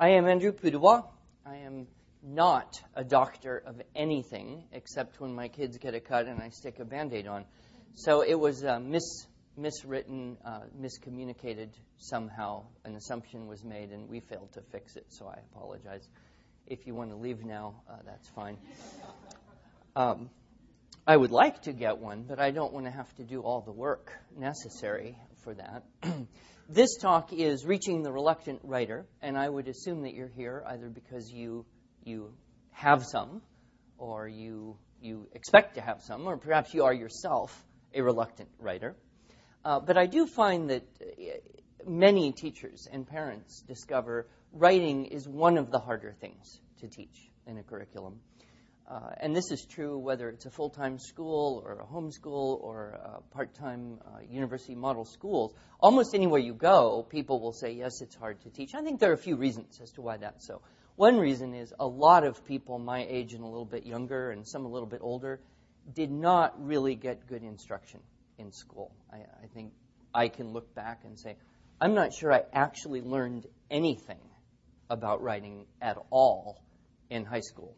I am Andrew Pudewa. I am not a doctor of anything except when my kids get a cut and I stick a band aid on. So it was uh, mis- miswritten, uh, miscommunicated somehow. An assumption was made and we failed to fix it, so I apologize. If you want to leave now, uh, that's fine. Um, I would like to get one, but I don't want to have to do all the work necessary for that. This talk is Reaching the Reluctant Writer, and I would assume that you're here either because you, you have some, or you, you expect to have some, or perhaps you are yourself a reluctant writer. Uh, but I do find that uh, many teachers and parents discover writing is one of the harder things to teach in a curriculum. Uh, and this is true whether it's a full time school or a homeschool or a part time uh, university model schools. Almost anywhere you go, people will say, yes, it's hard to teach. I think there are a few reasons as to why that's so. One reason is a lot of people my age and a little bit younger, and some a little bit older, did not really get good instruction in school. I, I think I can look back and say, I'm not sure I actually learned anything about writing at all in high school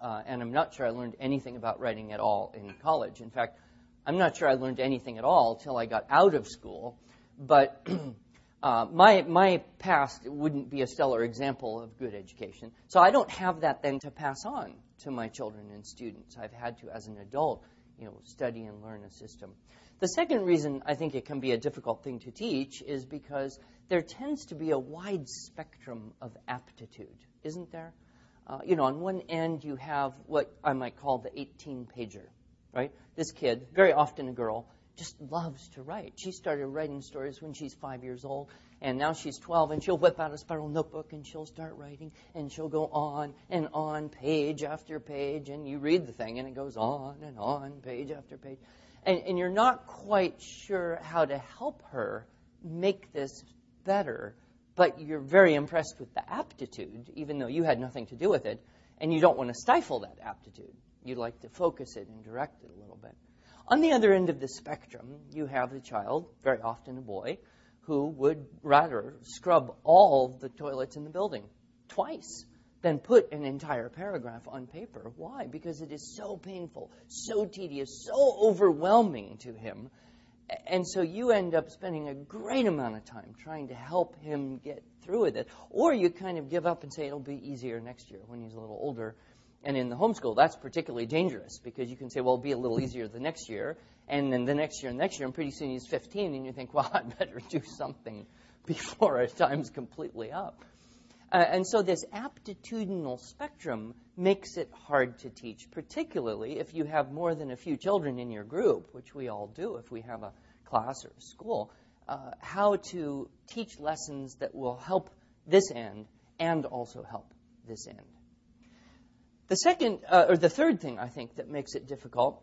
uh, and I'm not sure I learned anything about writing at all in college. In fact, I'm not sure I learned anything at all till I got out of school. But uh, my my past wouldn't be a stellar example of good education. So I don't have that then to pass on to my children and students. I've had to, as an adult, you know, study and learn a system. The second reason I think it can be a difficult thing to teach is because there tends to be a wide spectrum of aptitude, isn't there? Uh, you know, on one end you have what I might call the 18 pager, right? This kid, very often a girl, just loves to write. She started writing stories when she's five years old, and now she's 12, and she'll whip out a spiral notebook and she'll start writing, and she'll go on and on, page after page, and you read the thing, and it goes on and on, page after page. And, and you're not quite sure how to help her make this better but you're very impressed with the aptitude, even though you had nothing to do with it, and you don't want to stifle that aptitude. You'd like to focus it and direct it a little bit. On the other end of the spectrum, you have the child, very often a boy, who would rather scrub all the toilets in the building twice than put an entire paragraph on paper. Why? Because it is so painful, so tedious, so overwhelming to him and so you end up spending a great amount of time trying to help him get through with it. Or you kind of give up and say it'll be easier next year when he's a little older. And in the homeschool, that's particularly dangerous because you can say, well, it'll be a little easier the next year. And then the next year and next year, and pretty soon he's 15, and you think, well, I'd better do something before our time's completely up. Uh, and so this aptitudinal spectrum makes it hard to teach, particularly if you have more than a few children in your group, which we all do if we have a class or a school, uh, how to teach lessons that will help this end and also help this end. The second, uh, or the third thing I think that makes it difficult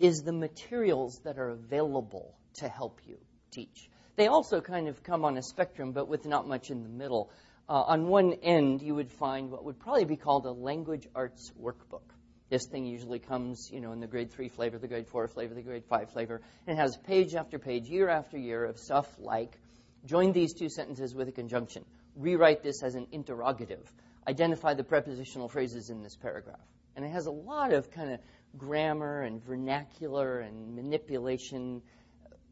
is the materials that are available to help you teach. They also kind of come on a spectrum, but with not much in the middle. Uh, on one end, you would find what would probably be called a language arts workbook. This thing usually comes, you know, in the grade three flavor, the grade four flavor, the grade five flavor, and it has page after page, year after year of stuff like join these two sentences with a conjunction, rewrite this as an interrogative, identify the prepositional phrases in this paragraph. And it has a lot of kind of grammar and vernacular and manipulation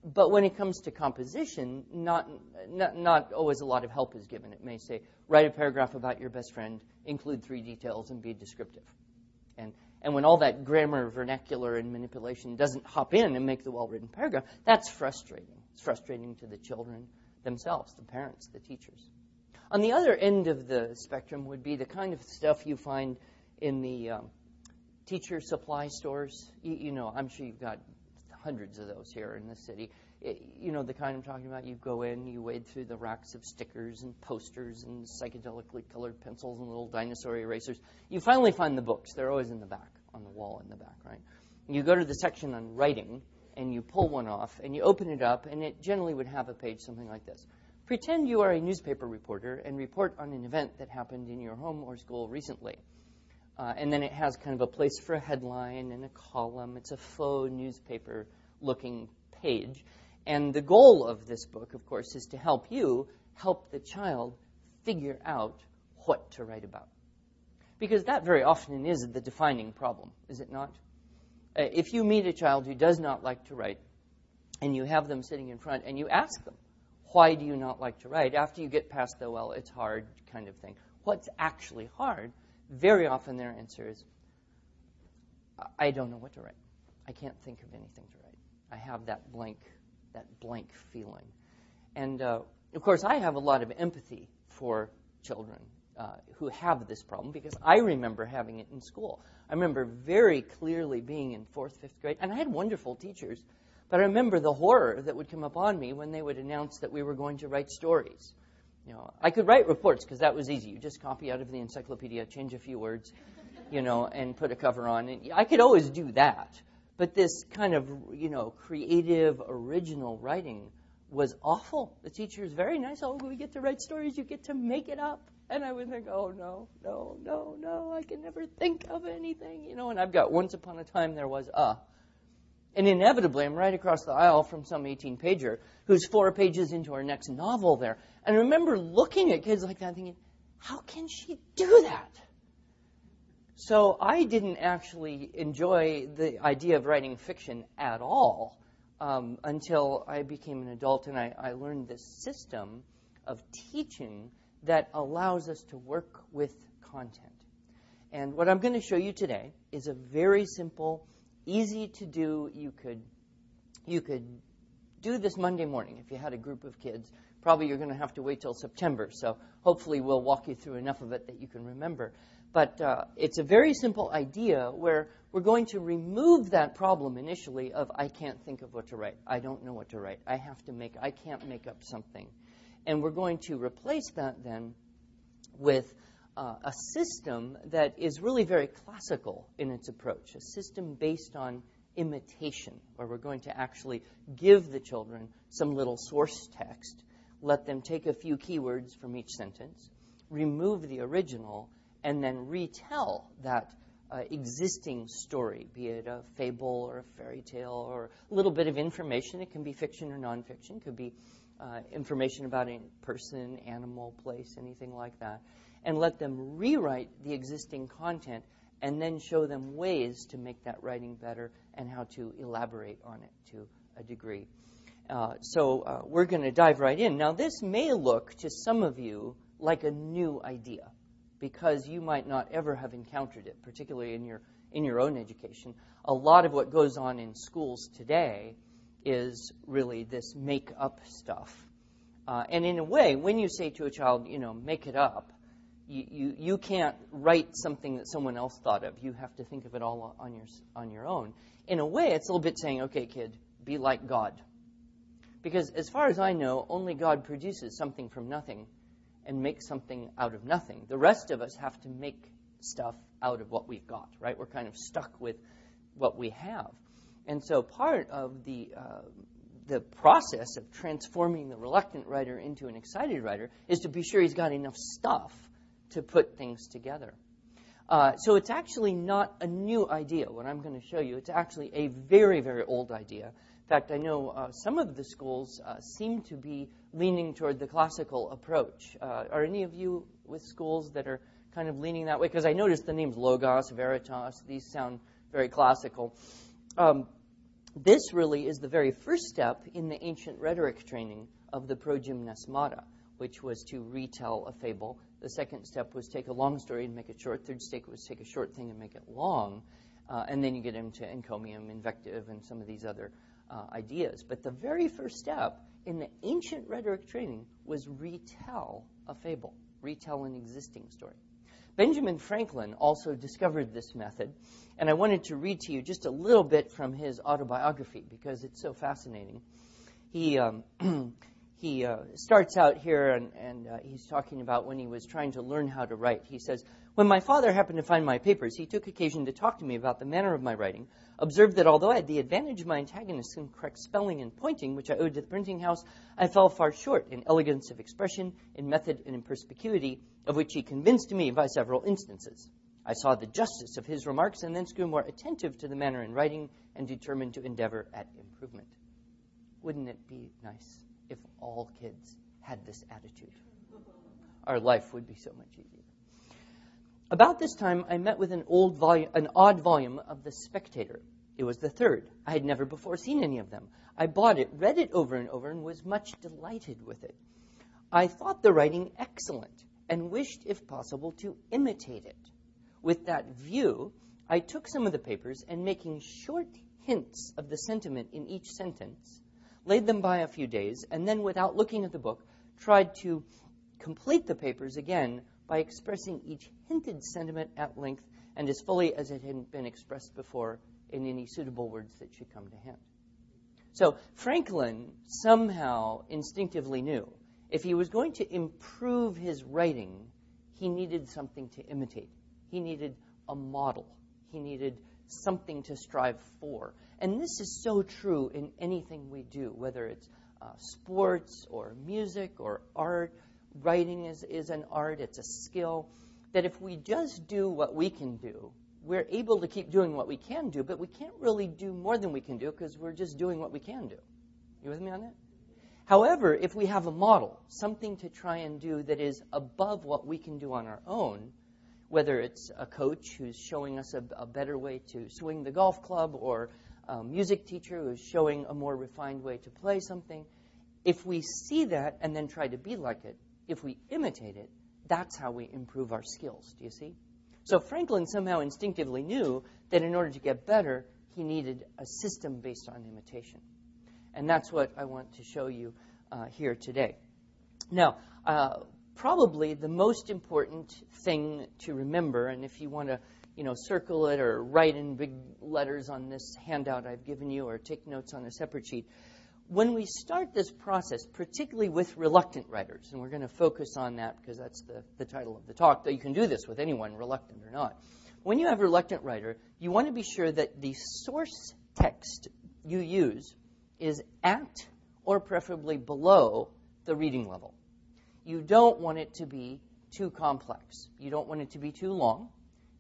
but when it comes to composition, not, not, not, always a lot of help is given. It may say, write a paragraph about your best friend, include three details, and be descriptive. And, and when all that grammar, vernacular, and manipulation doesn't hop in and make the well written paragraph, that's frustrating. It's frustrating to the children themselves, the parents, the teachers. On the other end of the spectrum would be the kind of stuff you find in the um, teacher supply stores. You, you know, I'm sure you've got hundreds of those here in the city. It, you know, the kind I'm talking about, you go in, you wade through the racks of stickers and posters and psychedelically colored pencils and little dinosaur erasers. You finally find the books. They're always in the back, on the wall in the back, right? You go to the section on writing, and you pull one off, and you open it up, and it generally would have a page something like this. Pretend you are a newspaper reporter and report on an event that happened in your home or school recently. Uh, and then it has kind of a place for a headline and a column. It's a faux newspaper looking page. And the goal of this book, of course, is to help you help the child figure out what to write about. Because that very often is the defining problem, is it not? Uh, if you meet a child who does not like to write, and you have them sitting in front, and you ask them, why do you not like to write? After you get past the, well, it's hard kind of thing. What's actually hard? Very often their answer is, I don't know what to write. I can't think of anything to write. I have that blank, that blank feeling. And uh, of course, I have a lot of empathy for children uh, who have this problem because I remember having it in school. I remember very clearly being in fourth, fifth grade, and I had wonderful teachers. But I remember the horror that would come upon me when they would announce that we were going to write stories. You know, I could write reports because that was easy. You just copy out of the encyclopedia, change a few words, you know, and put a cover on. And I could always do that. But this kind of, you know, creative, original writing was awful. The teacher was very nice. Oh, we get to write stories. You get to make it up. And I would think, oh, no, no, no, no. I can never think of anything. You know, and I've got once upon a time there was a. And inevitably, I'm right across the aisle from some 18 pager who's four pages into our next novel there. And I remember looking at kids like that thinking, how can she do that? So I didn't actually enjoy the idea of writing fiction at all um, until I became an adult and I, I learned this system of teaching that allows us to work with content. And what I'm going to show you today is a very simple, easy to do. You could you could do this Monday morning if you had a group of kids. Probably you're going to have to wait till September. So hopefully we'll walk you through enough of it that you can remember. But uh, it's a very simple idea where we're going to remove that problem initially of I can't think of what to write. I don't know what to write. I have to make, I can't make up something. And we're going to replace that then with uh, a system that is really very classical in its approach, a system based on imitation, where we're going to actually give the children some little source text, let them take a few keywords from each sentence, remove the original, and then retell that uh, existing story, be it a fable or a fairy tale or a little bit of information. It can be fiction or nonfiction. It could be uh, information about a person, animal, place, anything like that. And let them rewrite the existing content and then show them ways to make that writing better and how to elaborate on it to a degree. Uh, so uh, we're going to dive right in. Now, this may look to some of you like a new idea because you might not ever have encountered it, particularly in your in your own education. A lot of what goes on in schools today is really this make up stuff. Uh, and in a way, when you say to a child, you know, make it up, you, you, you can't write something that someone else thought of. You have to think of it all on your, on your own. In a way, it's a little bit saying, okay, kid, be like God. Because as far as I know, only God produces something from nothing and makes something out of nothing. The rest of us have to make stuff out of what we've got, right? We're kind of stuck with what we have. And so part of the uh, the process of transforming the reluctant writer into an excited writer is to be sure he's got enough stuff to put things together. Uh, so it's actually not a new idea, what I'm going to show you. It's actually a very, very old idea fact, I know uh, some of the schools uh, seem to be leaning toward the classical approach. Uh, are any of you with schools that are kind of leaning that way? Because I noticed the names Logos, Veritas, these sound very classical. Um, this really is the very first step in the ancient rhetoric training of the progymnasmata, which was to retell a fable. The second step was take a long story and make it short. Third step was take a short thing and make it long. Uh, and then you get into encomium, invective, and some of these other uh, ideas. But the very first step in the ancient rhetoric training was retell a fable, retell an existing story. Benjamin Franklin also discovered this method, and I wanted to read to you just a little bit from his autobiography because it's so fascinating. He um, he uh, starts out here and, and uh, he's talking about when he was trying to learn how to write. He says, When my father happened to find my papers, he took occasion to talk to me about the manner of my writing, observed that although I had the advantage of my antagonist in correct spelling and pointing, which I owed to the printing house, I fell far short in elegance of expression, in method, and in perspicuity, of which he convinced me by several instances. I saw the justice of his remarks and thence grew more attentive to the manner in writing and determined to endeavor at improvement. Wouldn't it be nice if all kids had this attitude? our life would be so much easier. About this time, I met with an old volume, an odd volume of The Spectator. It was the third. I had never before seen any of them. I bought it, read it over and over, and was much delighted with it. I thought the writing excellent and wished, if possible, to imitate it. With that view, I took some of the papers and, making short hints of the sentiment in each sentence, laid them by a few days, and then, without looking at the book, tried to complete the papers again by expressing each hinted sentiment at length and as fully as it had been expressed before in any suitable words that should come to hand. So Franklin somehow instinctively knew if he was going to improve his writing, he needed something to imitate. He needed a model. He needed something to strive for. And this is so true in anything we do, whether it's uh, sports or music or art. Writing is, is an art, it's a skill. That if we just do what we can do, we're able to keep doing what we can do, but we can't really do more than we can do because we're just doing what we can do. You with me on that? However, if we have a model, something to try and do that is above what we can do on our own, whether it's a coach who's showing us a, a better way to swing the golf club or a music teacher who's showing a more refined way to play something, if we see that and then try to be like it, if we imitate it, that's how we improve our skills. Do you see? So Franklin somehow instinctively knew that in order to get better, he needed a system based on imitation. And that's what I want to show you uh, here today. Now, uh, probably the most important thing to remember, and if you want to, you know, circle it or write in big letters on this handout I've given you or take notes on a separate sheet, when we start this process, particularly with reluctant writers, and we're going to focus on that because that's the, the title of the talk, though you can do this with anyone, reluctant or not. When you have a reluctant writer, you want to be sure that the source text you use is at or preferably below the reading level you don't want it to be too complex. You don't want it to be too long.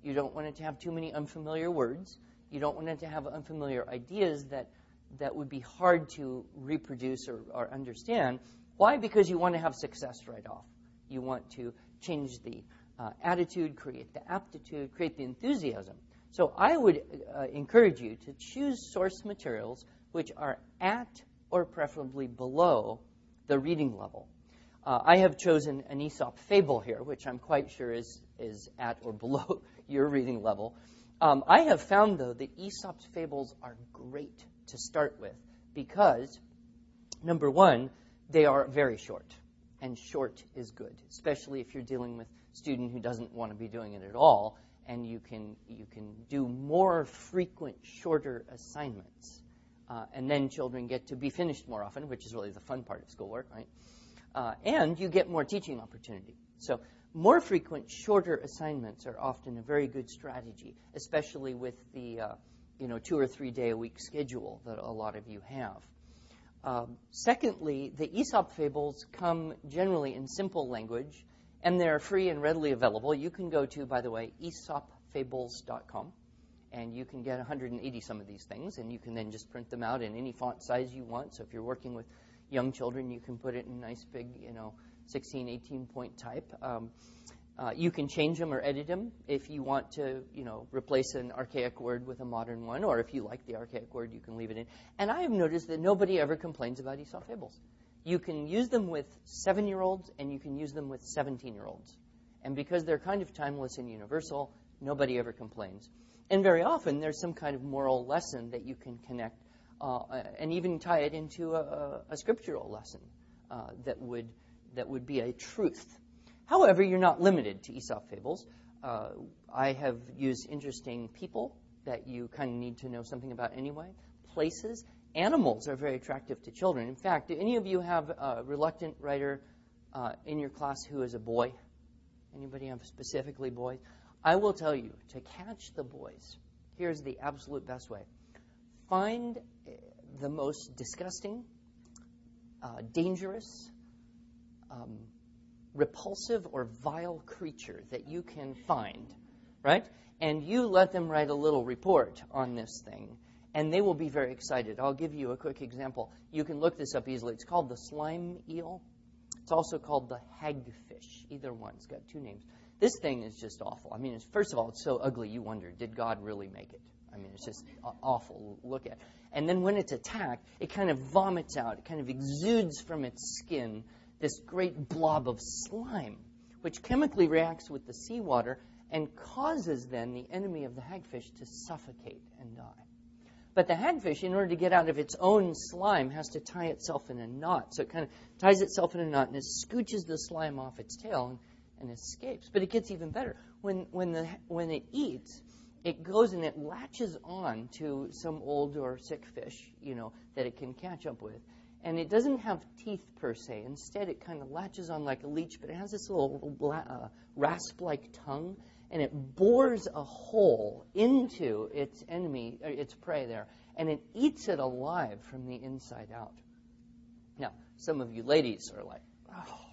You don't want it to have too many unfamiliar words. You don't want it to have unfamiliar ideas that, that would be hard to reproduce or, or understand. Why? Because you want to have success right off. You want to change the uh, attitude, create the aptitude, create the enthusiasm. So I would uh, encourage you to choose source materials which are at or preferably below the reading level. Uh, I have chosen an Aesop fable here, which I'm quite sure is, is at or below your reading level. Um, I have found, though, that Aesop's fables are great to start with because, number one, they are very short, and short is good, especially if you're dealing with a student who doesn't want to be doing it at all, and you can you can do more frequent, shorter assignments, uh, and then children get to be finished more often, which is really the fun part of schoolwork, right? uh, and you get more teaching opportunity. So more frequent, shorter assignments are often a very good strategy, especially with the uh, you know two or three day a week schedule that a lot of you have. Um, secondly, the Aesop fables come generally in simple language, and they're free and readily available. You can go to, by the way, aesopfables.com, and you can get 180 some of these things, and you can then just print them out in any font size you want. So if you're working with young children, you can put it in nice big, you know, 16, 18 point type. Um, uh, you can change them or edit them if you want to, you know, replace an archaic word with a modern one, or if you like the archaic word, you can leave it in. And I have noticed that nobody ever complains about Aesop fables. You can use them with seven-year-olds, and you can use them with 17-year-olds. And because they're kind of timeless and universal, nobody ever complains. And very often, there's some kind of moral lesson that you can connect uh, and even tie it into a, a scriptural lesson uh, that would that would be a truth. However, you're not limited to Aesop fables. Uh, I have used interesting people that you kind of need to know something about anyway. Places, animals are very attractive to children. In fact, do any of you have a reluctant writer uh, in your class who is a boy? Anybody have specifically boys? I will tell you to catch the boys. Here's the absolute best way find the most disgusting, uh, dangerous, um, repulsive, or vile creature that you can find, right? And you let them write a little report on this thing, and they will be very excited. I'll give you a quick example. You can look this up easily. It's called the slime eel. It's also called the hagfish. Either one. It's got two names. This thing is just awful. I mean, first of all, it's so ugly you wonder, did God really make it? I mean, it's just awful look at. And then when it's attacked, it kind of vomits out, it kind of exudes from its skin this great blob of slime, which chemically reacts with the seawater and causes then the enemy of the hagfish to suffocate and die. But the hagfish, in order to get out of its own slime, has to tie itself in a knot. So it kind of ties itself in a knot and it scooches the slime off its tail and, and escapes. But it gets even better. When, when, the, when it eats, it goes and it latches on to some old or sick fish, you know, that it can catch up with. And it doesn't have teeth per se. Instead, it kind of latches on like a leech, but it has this little uh, rasp-like tongue, and it bores a hole into its enemy, uh, its prey there, and it eats it alive from the inside out. Now, some of you ladies are like, oh.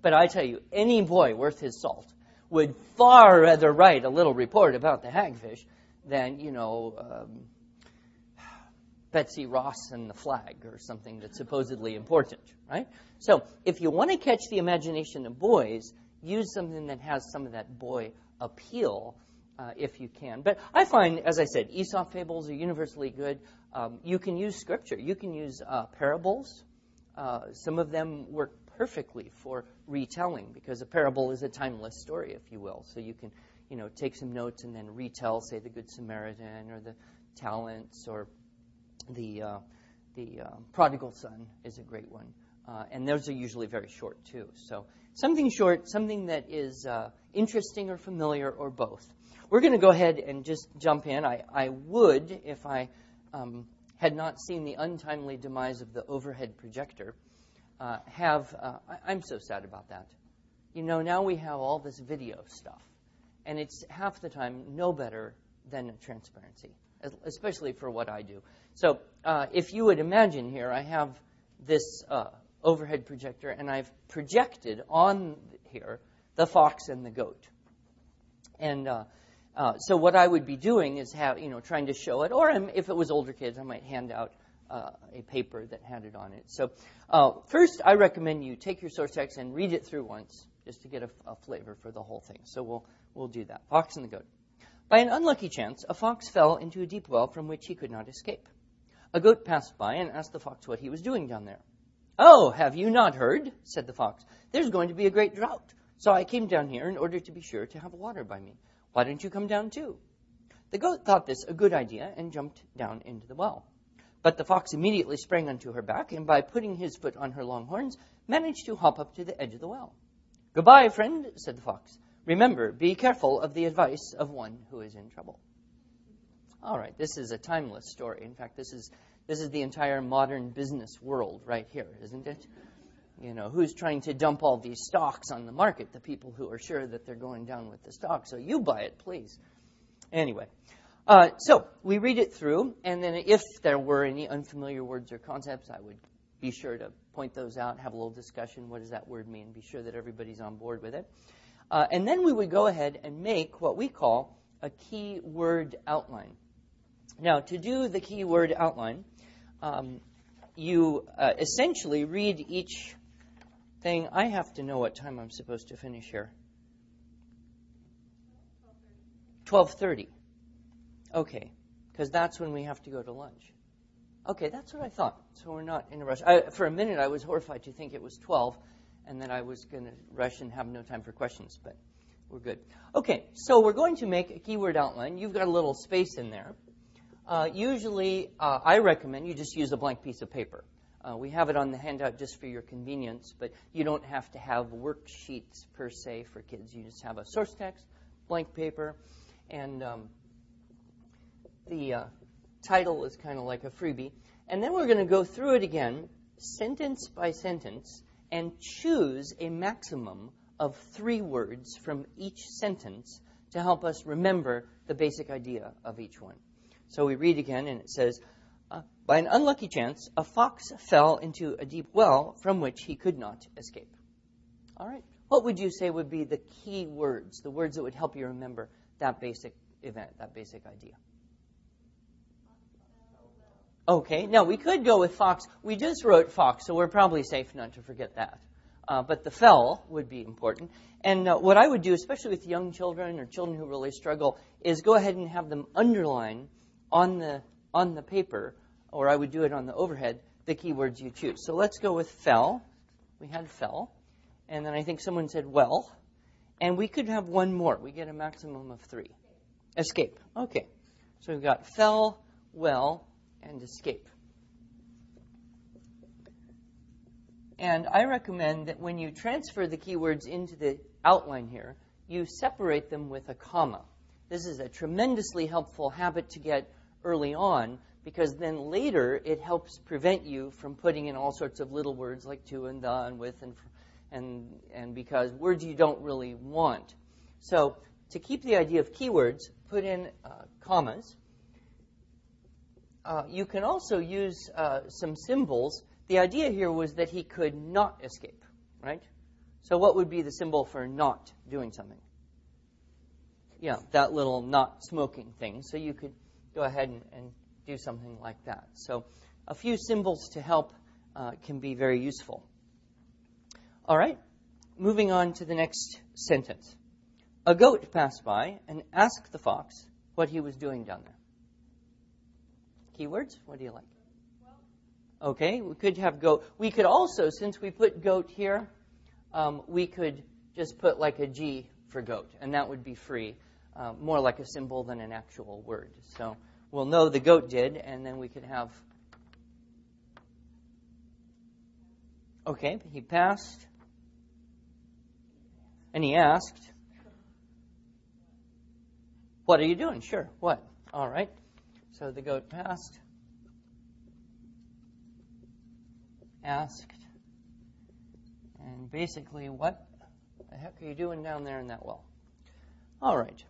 But I tell you, any boy worth his salt would far rather write a little report about the hagfish than, you know, um, Betsy Ross and the flag or something that's supposedly important, right? So if you want to catch the imagination of boys, use something that has some of that boy appeal uh, if you can. But I find, as I said, Aesop fables are universally good. Um, you can use scripture, you can use uh, parables. Uh, some of them work perfectly for retelling because a parable is a timeless story, if you will. So you can, you know, take some notes and then retell, say, the Good Samaritan or the talents or the uh, the uh, prodigal son is a great one, uh, and those are usually very short too. So something short, something that is uh, interesting or familiar or both. We're going to go ahead and just jump in. I, I would if I um, had not seen the untimely demise of the overhead projector uh, have. I, I'm so sad about that. You know, now we have all this video stuff, and it's half the time no better than a transparency, especially for what I do. So, uh, if you would imagine here, I have this uh, overhead projector, and I've projected on here the fox and the goat. And uh, uh, so, what I would be doing is have you know trying to show it, or if it was older kids, I might hand out uh, a paper that had it on it. So, uh, first, I recommend you take your source text and read it through once, just to get a, a flavor for the whole thing. So, we'll we'll do that. Fox and the goat. By an unlucky chance, a fox fell into a deep well from which he could not escape. A goat passed by and asked the fox what he was doing down there. Oh, have you not heard? said the fox. There's going to be a great drought. So I came down here in order to be sure to have water by me. Why don't you come down too? The goat thought this a good idea and jumped down into the well. But the fox immediately sprang onto her back, and by putting his foot on her long horns, managed to hop up to the edge of the well. Goodbye, friend, said the fox. Remember, be careful of the advice of one who is in trouble. All right, this is a timeless story. In fact, this is this is the entire modern business world right here, isn't it? You know, who's trying to dump all these stocks on the market? The people who are sure that they're going down with the stock. So you buy it, please. Anyway, uh, so we read it through, and then if there were any unfamiliar words or concepts, I would be sure to point those out, have a little discussion. What does that word mean? Be sure that everybody's on board with it. Uh, and then we would go ahead and make what we call a key word outline. Now, to do the keyword outline, um, you uh, essentially read each thing. I have to know what time I'm supposed to finish here. 12:30. Okay, because that's when we have to go to lunch. Okay, that's what I thought. So we're not in a rush. I, for a minute, I was horrified to think it was 12, and then I was going to rush and have no time for questions, but we're good. Okay, so we're going to make a keyword outline. You've got a little space in there. Uh, usually, uh, I recommend you just use a blank piece of paper. Uh, we have it on the handout just for your convenience, but you don't have to have worksheets per se for kids. You just have a source text, blank paper, and um, the uh, title is kind of like a freebie. And then we're going to go through it again, sentence by sentence, and choose a maximum of three words from each sentence to help us remember the basic idea of each one. So we read again, and it says, uh, By an unlucky chance, a fox fell into a deep well from which he could not escape. All right. What would you say would be the key words, the words that would help you remember that basic event, that basic idea? Okay, now we could go with fox. We just wrote fox, so we're probably safe not to forget that. Uh, but the fell would be important. And uh, what I would do, especially with young children or children who really struggle, is go ahead and have them underline on the on the paper, or I would do it on the overhead, the keywords you choose. So let's go with fell. We had fell, and then I think someone said well, and we could have one more. We get a maximum of three. Escape. Okay. So we've got fell, well, and escape. And I recommend that when you transfer the keywords into the outline here, you separate them with a comma. This is a tremendously helpful habit to get early on because then later it helps prevent you from putting in all sorts of little words like to and the and with and and and because words you don't really want. So to keep the idea of keywords, put in uh, commas. Uh, you can also use uh, some symbols. The idea here was that he could not escape, right? So what would be the symbol for not doing something? Yeah, that little not smoking thing. So you could go ahead and, and do something like that. So a few symbols to help uh, can be very useful. All right, moving on to the next sentence. A goat passed by and asked the fox what he was doing down there. Keywords? What do you like? Okay, we could have goat. We could also, since we put goat here, um, we could just put like a G for goat, and that would be free, uh, more like a symbol than an actual word. So we'll know the goat did, and then we could have. Okay, he passed, and he asked, What are you doing? Sure, what? All right. So the goat passed, asked, and basically, what the heck are you doing down there in that well? All right.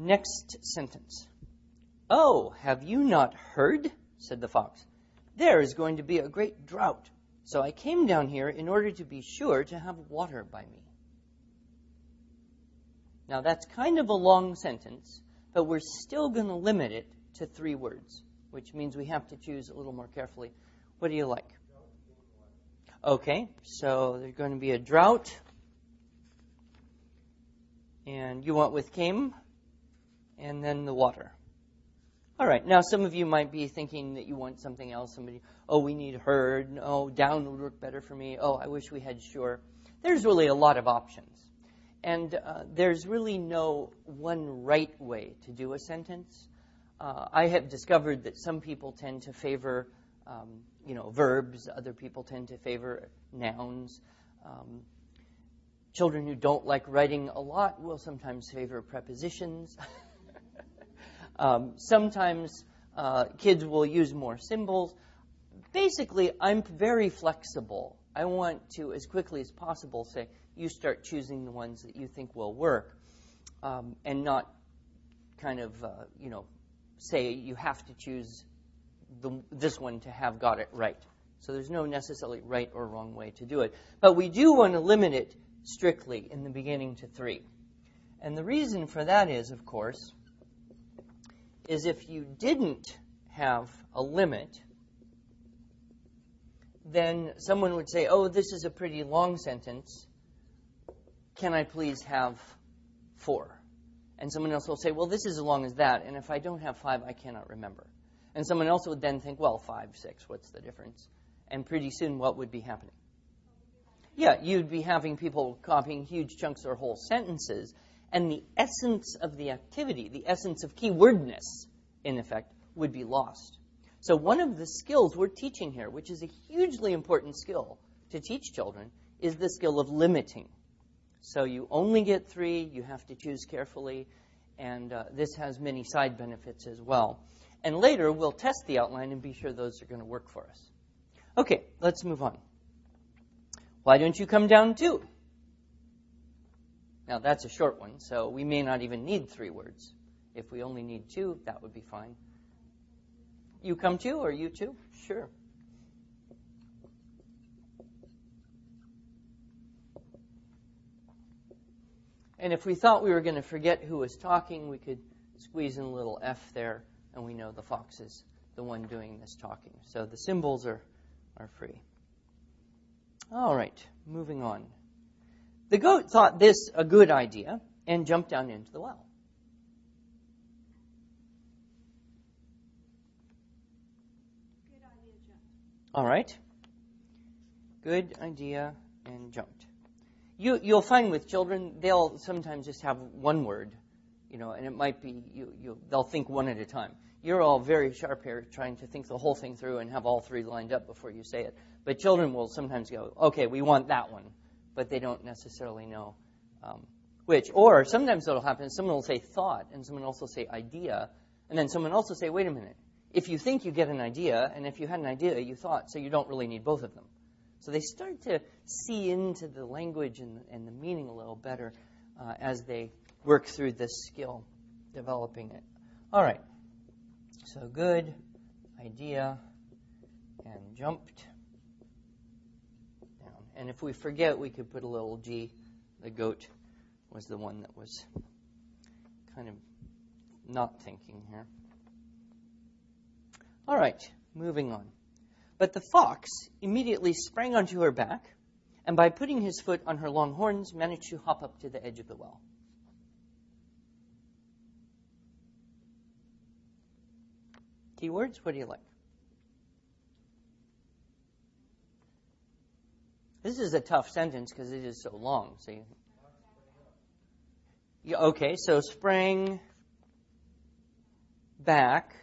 Next sentence. Oh, have you not heard? said the fox. There is going to be a great drought, so I came down here in order to be sure to have water by me. Now, that's kind of a long sentence, but we're still going to limit it to three words, which means we have to choose a little more carefully. What do you like? Okay, so there's going to be a drought. And you want with came, and then the water. All right, now some of you might be thinking that you want something else. Somebody, oh, we need heard. No, down would work better for me. Oh, I wish we had sure. There's really a lot of options. And uh, there's really no one right way to do a sentence. Uh, I have discovered that some people tend to favor um, you know, verbs. Other people tend to favor nouns. Um, children who don't like writing a lot will sometimes favor prepositions. um, sometimes uh, kids will use more symbols. Basically, I'm very flexible. I want to, as quickly as possible, say, you start choosing the ones that you think will work, um, and not kind of, uh, you know, say you have to choose the, this one to have got it right. So there's no necessarily right or wrong way to do it. But we do want to limit it strictly in the beginning to three. And the reason for that is, of course, is if you didn't have a limit, then someone would say, oh, this is a pretty long sentence. Can I please have four? And someone else will say, well, this is as long as that, and if I don't have five, I cannot remember. And someone else would then think, well, five, six, what's the difference? And pretty soon, what would be happening? Yeah, you'd be having people copying huge chunks or whole sentences, and the essence of the activity, the essence of keywordness, in effect, would be lost. So, one of the skills we're teaching here, which is a hugely important skill to teach children, is the skill of limiting. So, you only get three, you have to choose carefully, and uh, this has many side benefits as well. And later, we'll test the outline and be sure those are going to work for us. Okay, let's move on. Why don't you come down too? Now, that's a short one, so we may not even need three words. If we only need two, that would be fine. You come too, or you too? Sure. And if we thought we were going to forget who was talking, we could squeeze in a little F there and we know the fox is the one doing this talking. So the symbols are, are free. All right, moving on. The goat thought this a good idea and jumped down into the well. All right. Good idea and jumped. You, you'll find with children, they'll sometimes just have one word, you know, and it might be, you, you, they'll think one at a time. You're all very sharp here trying to think the whole thing through and have all three lined up before you say it. But children will sometimes go, okay, we want that one, but they don't necessarily know um, which. Or sometimes it'll happen, someone will say thought, and someone else will say idea, and then someone else will say, wait a minute, if you think you get an idea, and if you had an idea, you thought, so you don't really need both of them. So they start to see into the language and, and the meaning a little better uh, as they work through this skill, developing it. All right. So good idea and jumped. And if we forget, we could put a little G. The goat was the one that was kind of not thinking here. All right, moving on. But the fox immediately sprang onto her back, and by putting his foot on her long horns, managed to hop up to the edge of the well. Keywords? What do you like? This is a tough sentence because it is so long. You, yeah, okay, so spring back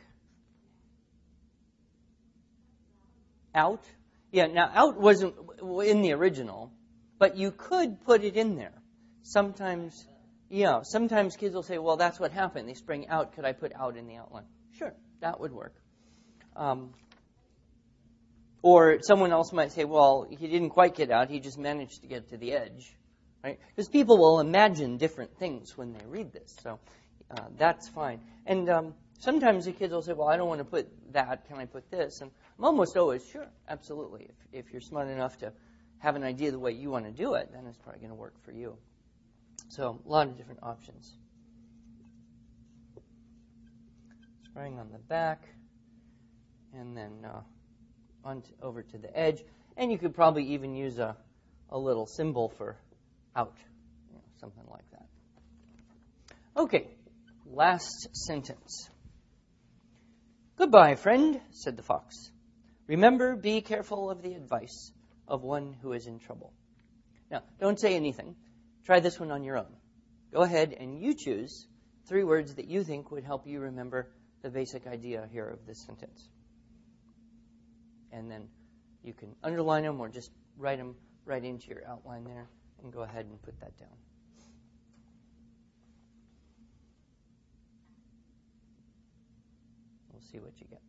out. Yeah, now out wasn't in the original, but you could put it in there. Sometimes, yeah, sometimes kids will say, well, that's what happened. They spring out. Could I put out in the outline? Sure, that would work. Um, or someone else might say, well, he didn't quite get out. He just managed to get to the edge. Right? Because people will imagine different things when they read this. So uh, that's fine. And um, sometimes the kids will say, well, I don't want to put that. Can I put this? And I'm almost always sure, absolutely. If, if you're smart enough to have an idea the way you want to do it, then it's probably going to work for you. So a lot of different options. Spraying on the back, and then uh, on to, over to the edge. And you could probably even use a, a little symbol for out, you know, something like that. Okay, last sentence. Goodbye, friend, said the fox. Remember, be careful of the advice of one who is in trouble. Now, don't say anything. Try this one on your own. Go ahead and you choose three words that you think would help you remember the basic idea here of this sentence. And then you can underline them or just write them right into your outline there and go ahead and put that down. We'll see what you get.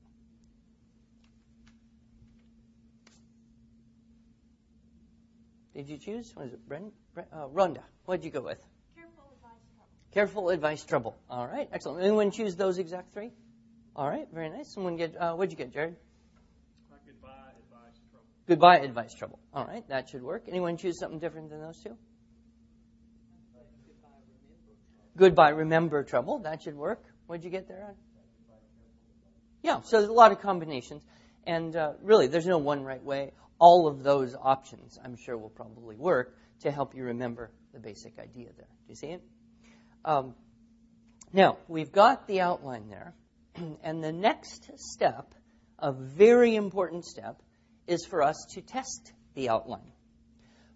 Did you choose? Was it Brent? Brent uh, Rhonda? What did you go with? Careful advice trouble. Careful advice trouble. All right, excellent. Anyone choose those exact three? All right, very nice. Someone get, uh, what'd you get, Jared? Goodbye advice trouble. All right, that should work. Anyone choose something different than those two? Goodbye remember trouble. That should work. What'd you get there? Yeah, so there's a lot of combinations. And uh, really, there's no one right way all of those options, I'm sure, will probably work to help you remember the basic idea there. Do you see it? Um, now, we've got the outline there, and the next step, a very important step, is for us to test the outline.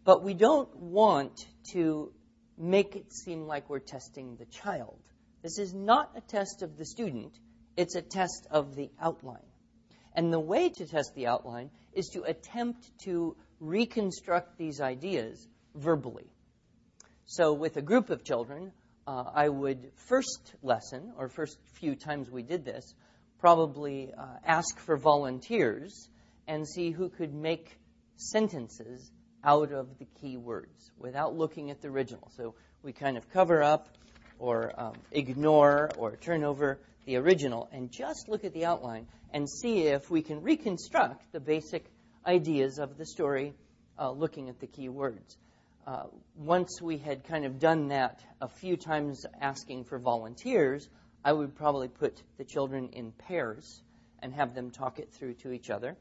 But we don't want to make it seem like we're testing the child. This is not a test of the student, it's a test of the outline. And the way to test the outline is to attempt to reconstruct these ideas verbally. So, with a group of children, uh, I would first lesson, or first few times we did this, probably uh, ask for volunteers and see who could make sentences out of the key words without looking at the original. So we kind of cover up or um, ignore or turn over the original and just look at the outline and see if we can reconstruct the basic ideas of the story uh, looking at the key words. Uh, once we had kind of done that a few times asking for volunteers, I would probably put the children in pairs and have them talk it through to each other.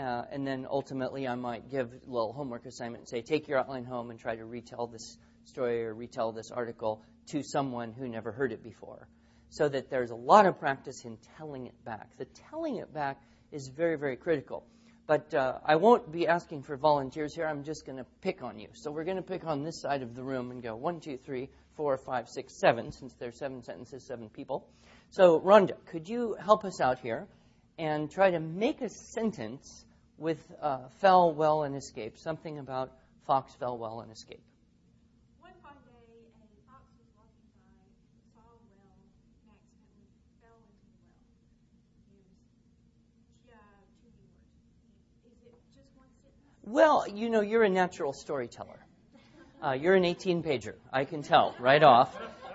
Uh, and then ultimately, I might give a little homework assignment and say, take your outline home and try to retell this story or retell this article to someone who never heard it before. So that there's a lot of practice in telling it back. The telling it back is very, very critical. But uh, I won't be asking for volunteers here. I'm just going to pick on you. So we're going to pick on this side of the room and go one, two, three, four, five, six, seven, since there's seven sentences, seven people. So, Rhonda, could you help us out here and try to make a sentence with uh, fell well and escape, something about fox fell well and escape? One fine day, a fox was walking by, saw a well, and accidentally fell into the well. It uh, two words. Is it just one sentence? Well, you know, you're a natural storyteller. Uh, you're an 18 pager. I can tell right off.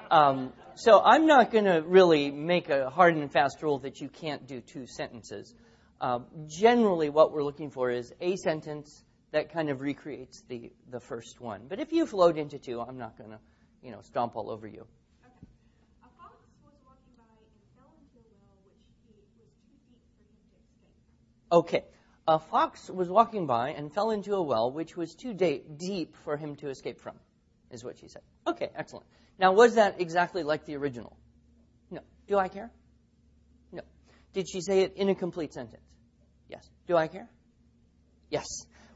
Um, so I'm not going to really make a hard and fast rule that you can't do two sentences. Uh, generally, what we're looking for is a sentence that kind of recreates the, the first one. But if you float into two, I'm not going to, you know, stomp all over you. Okay. A fox was walking by and fell into a well which he, was too deep for him to escape. Okay. A fox was walking by and fell into a well which was too da- deep for him to escape from, is what she said. Okay, excellent. Now, was that exactly like the original? No. Do I care? No. Did she say it in a complete sentence? Yes. Do I care? Yes.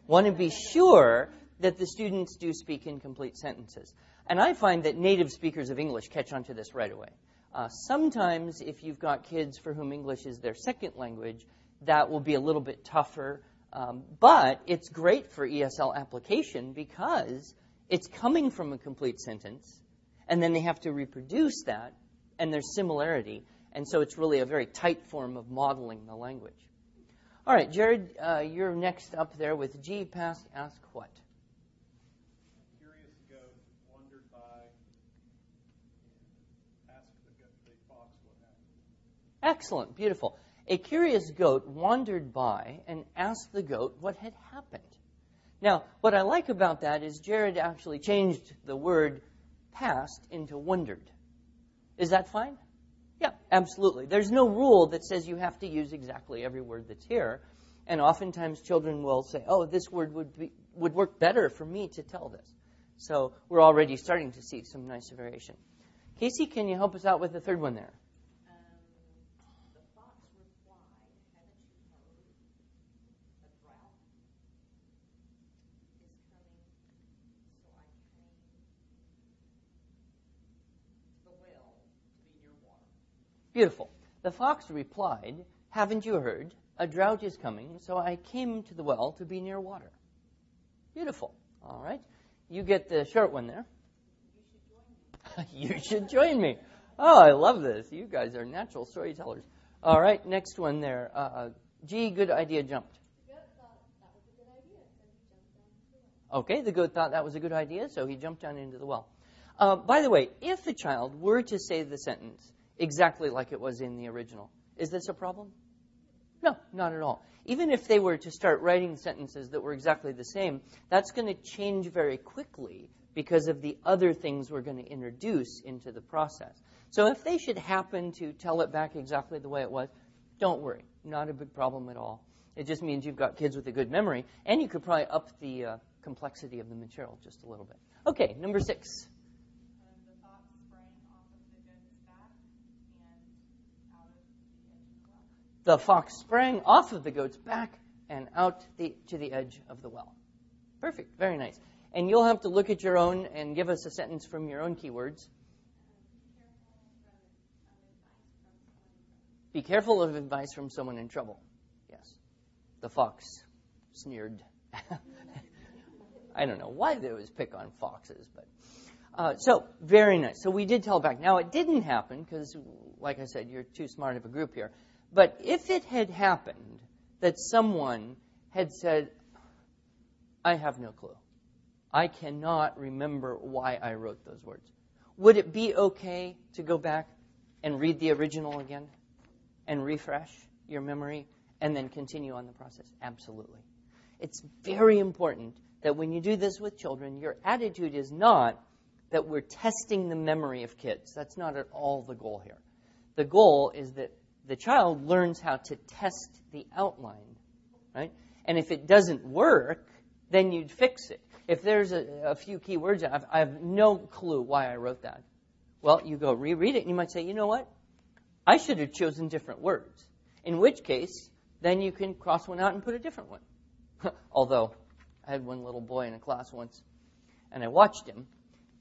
Want to be sure that the students do speak in complete sentences. And I find that native speakers of English catch on to this right away. Uh, sometimes, if you've got kids for whom English is their second language, that will be a little bit tougher. Um, but it's great for ESL application because it's coming from a complete sentence, and then they have to reproduce that, and there's similarity. And so it's really a very tight form of modeling the language. All right, Jared, uh, you're next up there with G past ask what? Curious goat wandered by asked the, the fox what happened. Excellent, beautiful. A curious goat wandered by and asked the goat what had happened. Now, what I like about that is Jared actually changed the word past into wondered. Is that fine? Yeah, absolutely. There's no rule that says you have to use exactly every word that's here. And oftentimes children will say, oh, this word would, be, would work better for me to tell this. So we're already starting to see some nice variation. Casey, can you help us out with the third one there? Um, the fox replied, Haven't you heard? A drought is coming, so I came to the well to be near water. Beautiful. The fox replied, Haven't you heard? A drought is coming, so I came to the well to be near water. Beautiful. All right. You get the short one there. you should join me. Oh, I love this. You guys are natural storytellers. All right, next one there. Uh, G, good idea, jumped. Okay, the goat thought that was a good idea, so he jumped down into the well. Uh, by the way, if a child were to say the sentence exactly like it was in the original, is this a problem? No, not at all. Even if they were to start writing sentences that were exactly the same, that's going to change very quickly because of the other things we're going to introduce into the process. So if they should happen to tell it back exactly the way it was, don't worry. Not a big problem at all. It just means you've got kids with a good memory, and you could probably up the uh, complexity of the material just a little bit. Okay, number six. And the fox sprang off of the goat's back and out of the edge of the well. The fox sprang off of the goat's back and out the, to the edge of the well. Perfect, very nice. And you'll have to look at your own and give us a sentence from your own keywords. Be careful of advice from someone in trouble. Yes. The fox sneered. I don't know why they always pick on foxes, but. Uh, so, very nice. So we did tell back. Now, it didn't happen because, like I said, you're too smart of a group here. But if it had happened that someone had said, I have no clue. I cannot remember why I wrote those words. Would it be okay to go back and read the original again and refresh your memory and then continue on the process? Absolutely. It's very important that when you do this with children, your attitude is not that we're testing the memory of kids. That's not at all the goal here. the goal is that the child learns how to test the outline, right? And if it doesn't work, then you'd fix it. If there's a, a few key words, I've, I have no clue why I wrote that. Well, you go reread it and you might say, you know what? I should have chosen different words. In which case, then you can cross one out and put a different one. Although, I had one little boy in a class once, and I watched him.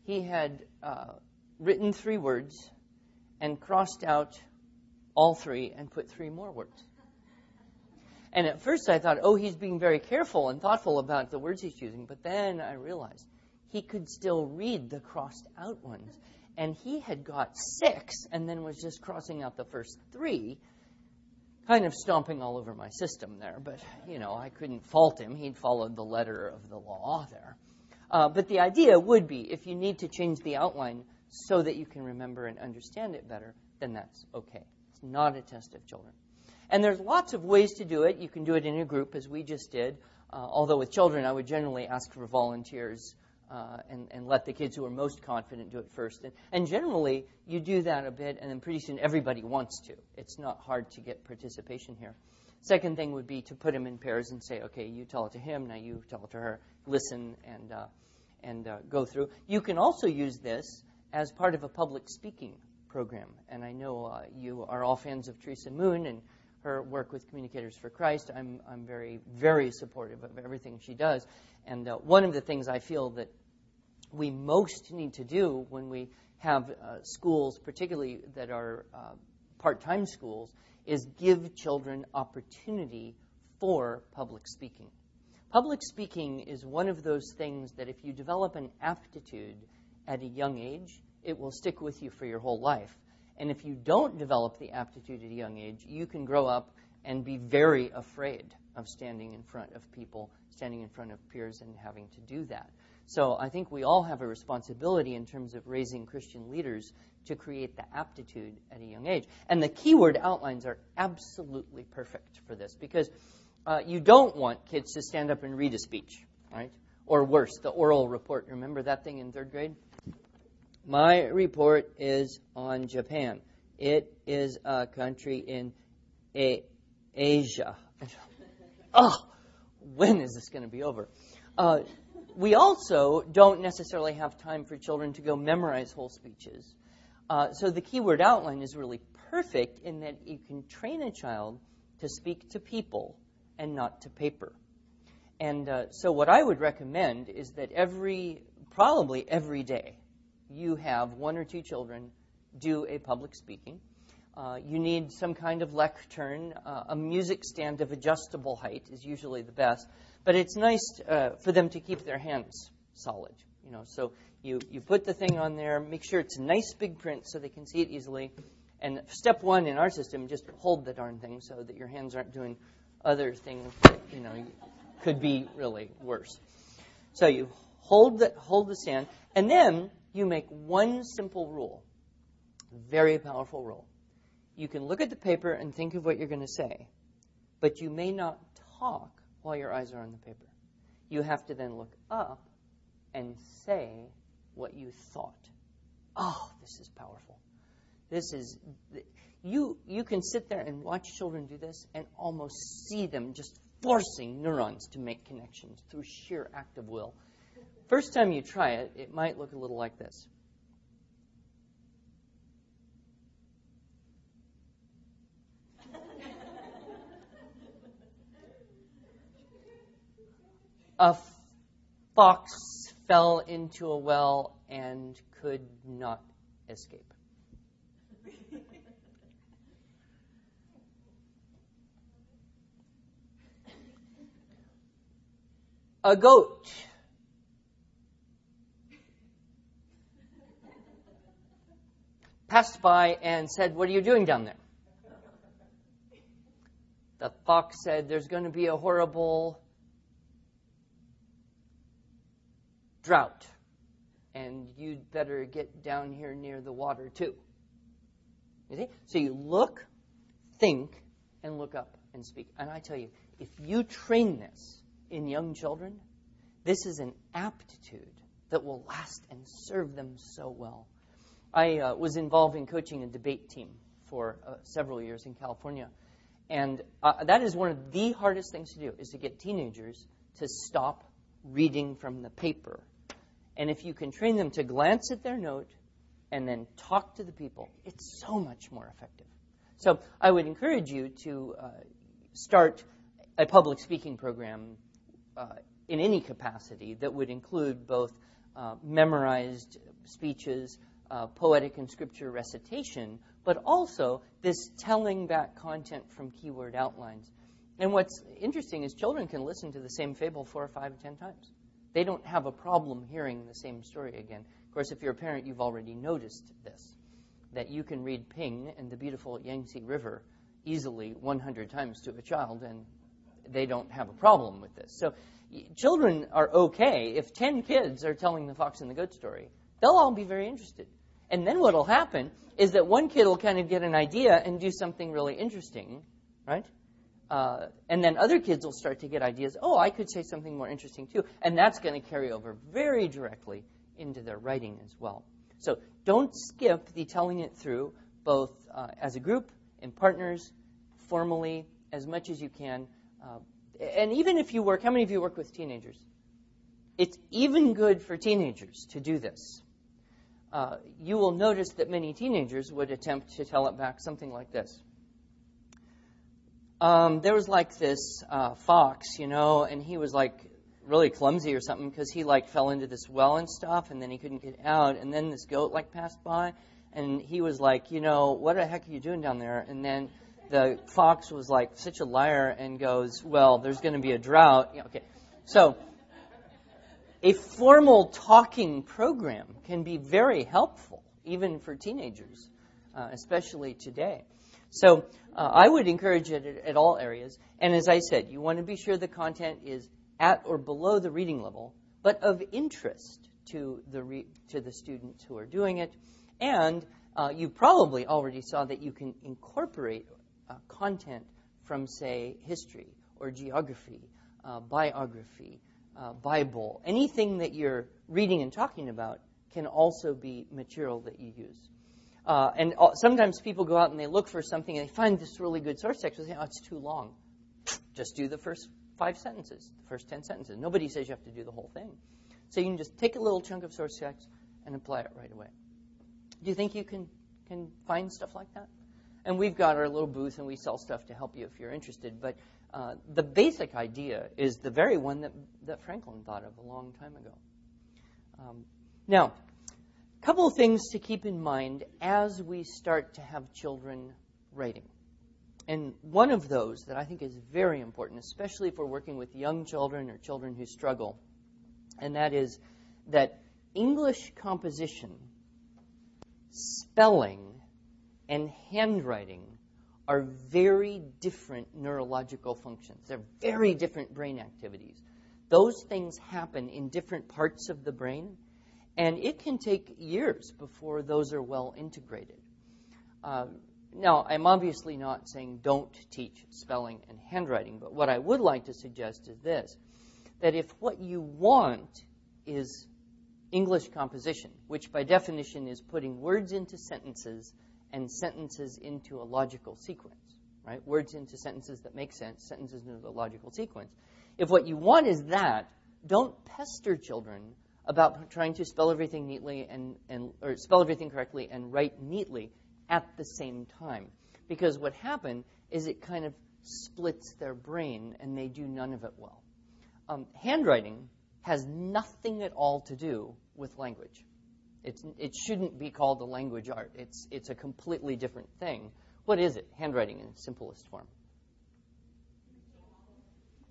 He had uh, written three words and crossed out all three and put three more words. And at first I thought, oh, he's being very careful and thoughtful about the words he's choosing. But then I realized he could still read the crossed out ones. And he had got six and then was just crossing out the first three, kind of stomping all over my system there. But, you know, I couldn't fault him. He'd followed the letter of the law there. Uh, but the idea would be if you need to change the outline so that you can remember and understand it better, then that's okay. It's not a test of children. And there's lots of ways to do it. You can do it in a group, as we just did. Uh, although with children, I would generally ask for volunteers uh, and, and, let the kids who are most confident do it first. And, and, generally, you do that a bit, and then pretty soon everybody wants to. It's not hard to get participation here. Second thing would be to put them in pairs and say, okay, you tell it to him, now you tell it to her. Listen and uh, and uh, go through. You can also use this as part of a public speaking program. And I know uh, you are all fans of Teresa Moon and her work with Communicators for Christ. I'm, I'm very, very supportive of everything she does. And uh, one of the things I feel that we most need to do when we have uh, schools, particularly that are uh, part time schools, is give children opportunity for public speaking. Public speaking is one of those things that if you develop an aptitude at a young age, it will stick with you for your whole life. And if you don't develop the aptitude at a young age, you can grow up and be very afraid of standing in front of people, standing in front of peers, and having to do that. So I think we all have a responsibility in terms of raising Christian leaders to create the aptitude at a young age. And the keyword outlines are absolutely perfect for this because uh, you don't want kids to stand up and read a speech, right? Or worse, the oral report. Remember that thing in third grade? My report is on Japan. It is a country in a- Asia. oh, when is this going to be over? Uh, we also don't necessarily have time for children to go memorize whole speeches. Uh, so the keyword outline is really perfect in that you can train a child to speak to people and not to paper. And uh, so, what I would recommend is that every, probably every day, you have one or two children do a public speaking. Uh, you need some kind of lectern. Uh, a music stand of adjustable height is usually the best, but it's nice uh, for them to keep their hands solid. You know, so you, you put the thing on there, make sure it's nice big print so they can see it easily. And step one in our system, just hold the darn thing so that your hands aren't doing other things that you know could be really worse. So you hold the hold the stand, and then you make one simple rule, very powerful rule. You can look at the paper and think of what you're going to say, but you may not talk while your eyes are on the paper. You have to then look up and say what you thought. Oh, this is powerful. This is you you can sit there and watch children do this and almost see them just forcing neurons to make connections through sheer act of will. First time you try it, it might look a little like this. a fox fell into a well and could not escape. a goat. Passed by and said, What are you doing down there? The fox said, There's going to be a horrible drought, and you'd better get down here near the water too. You see? So you look, think, and look up and speak. And I tell you, if you train this, in young children, this is an aptitude that will last and serve them so well. I uh, was involved in coaching a debate team for uh, several years in California. And uh, that is one of the hardest things to do, is to get teenagers to stop reading from the paper. And if you can train them to glance at their note and then talk to the people, it's so much more effective. So I would encourage you to uh, start a public speaking program uh, in any capacity that would include both uh, memorized speeches, uh, poetic and scripture recitation, but also this telling back content from keyword outlines. And what's interesting is children can listen to the same fable four or five, ten times. They don't have a problem hearing the same story again. Of course, if you're a parent, you've already noticed this that you can read Ping and the beautiful Yangtze River easily 100 times to a child, and they don't have a problem with this. So, children are okay. If 10 kids are telling the fox and the goat story, they'll all be very interested. And then what will happen is that one kid will kind of get an idea and do something really interesting, right? Uh, and then other kids will start to get ideas. Oh, I could say something more interesting too. And that's going to carry over very directly into their writing as well. So don't skip the telling it through, both uh, as a group, and partners, formally, as much as you can. Uh, and even if you work, how many of you work with teenagers? It's even good for teenagers to do this. Uh, you will notice that many teenagers would attempt to tell it back something like this. Um, there was like this uh, fox, you know, and he was like really clumsy or something because he like fell into this well and stuff, and then he couldn't get out. And then this goat like passed by, and he was like, you know, what the heck are you doing down there? And then the fox was like such a liar and goes, well, there's going to be a drought. Yeah, okay, so a formal talking program can be very helpful, even for teenagers, uh, especially today. So uh, I would encourage it at, at all areas. And as I said, you want to be sure the content is at or below the reading level, but of interest to the re- to the students who are doing it. And uh, you probably already saw that you can incorporate uh, content from, say, history or geography, uh, biography, uh, Bible, anything that you're reading and talking about can also be material that you use. Uh, and sometimes people go out and they look for something and they find this really good source text. They say, oh, it's too long. Just do the first five sentences, the first ten sentences. Nobody says you have to do the whole thing. So you can just take a little chunk of source text and apply it right away. Do you think you can, can find stuff like that? And we've got our little booth and we sell stuff to help you if you're interested. But uh, the basic idea is the very one that, that Franklin thought of a long time ago. Um, now, a couple of things to keep in mind as we start to have children writing. And one of those that I think is very important, especially if we're working with young children or children who struggle, and that is that English composition, spelling, and handwriting are very different neurological functions. They're very different brain activities. Those things happen in different parts of the brain, and it can take years before those are well integrated. Uh, now, I'm obviously not saying don't teach spelling and handwriting, but what I would like to suggest is this that if what you want is English composition, which by definition is putting words into sentences and sentences into a logical sequence, right? Words into sentences that make sense, sentences into a logical sequence. If what you want is that, don't pester children about trying to spell everything neatly and, and or spell everything correctly and write neatly at the same time. Because what happened is it kind of splits their brain and they do none of it well. Um, handwriting has nothing at all to do with language. It's, it shouldn't be called a language art. It's, it's a completely different thing. What is it? Handwriting in simplest form.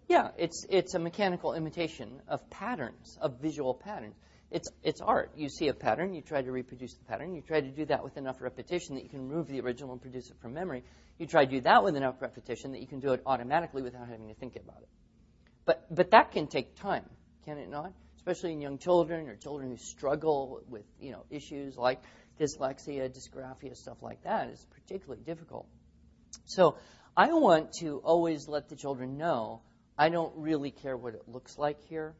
Yeah, it's, it's a mechanical imitation of patterns, of visual patterns. It's, it's art. You see a pattern, you try to reproduce the pattern, you try to do that with enough repetition that you can remove the original and produce it from memory. You try to do that with enough repetition that you can do it automatically without having to think about it. But, but that can take time, can it not? Especially in young children or children who struggle with you know issues like dyslexia, dysgraphia, stuff like that is particularly difficult. So I want to always let the children know I don't really care what it looks like here.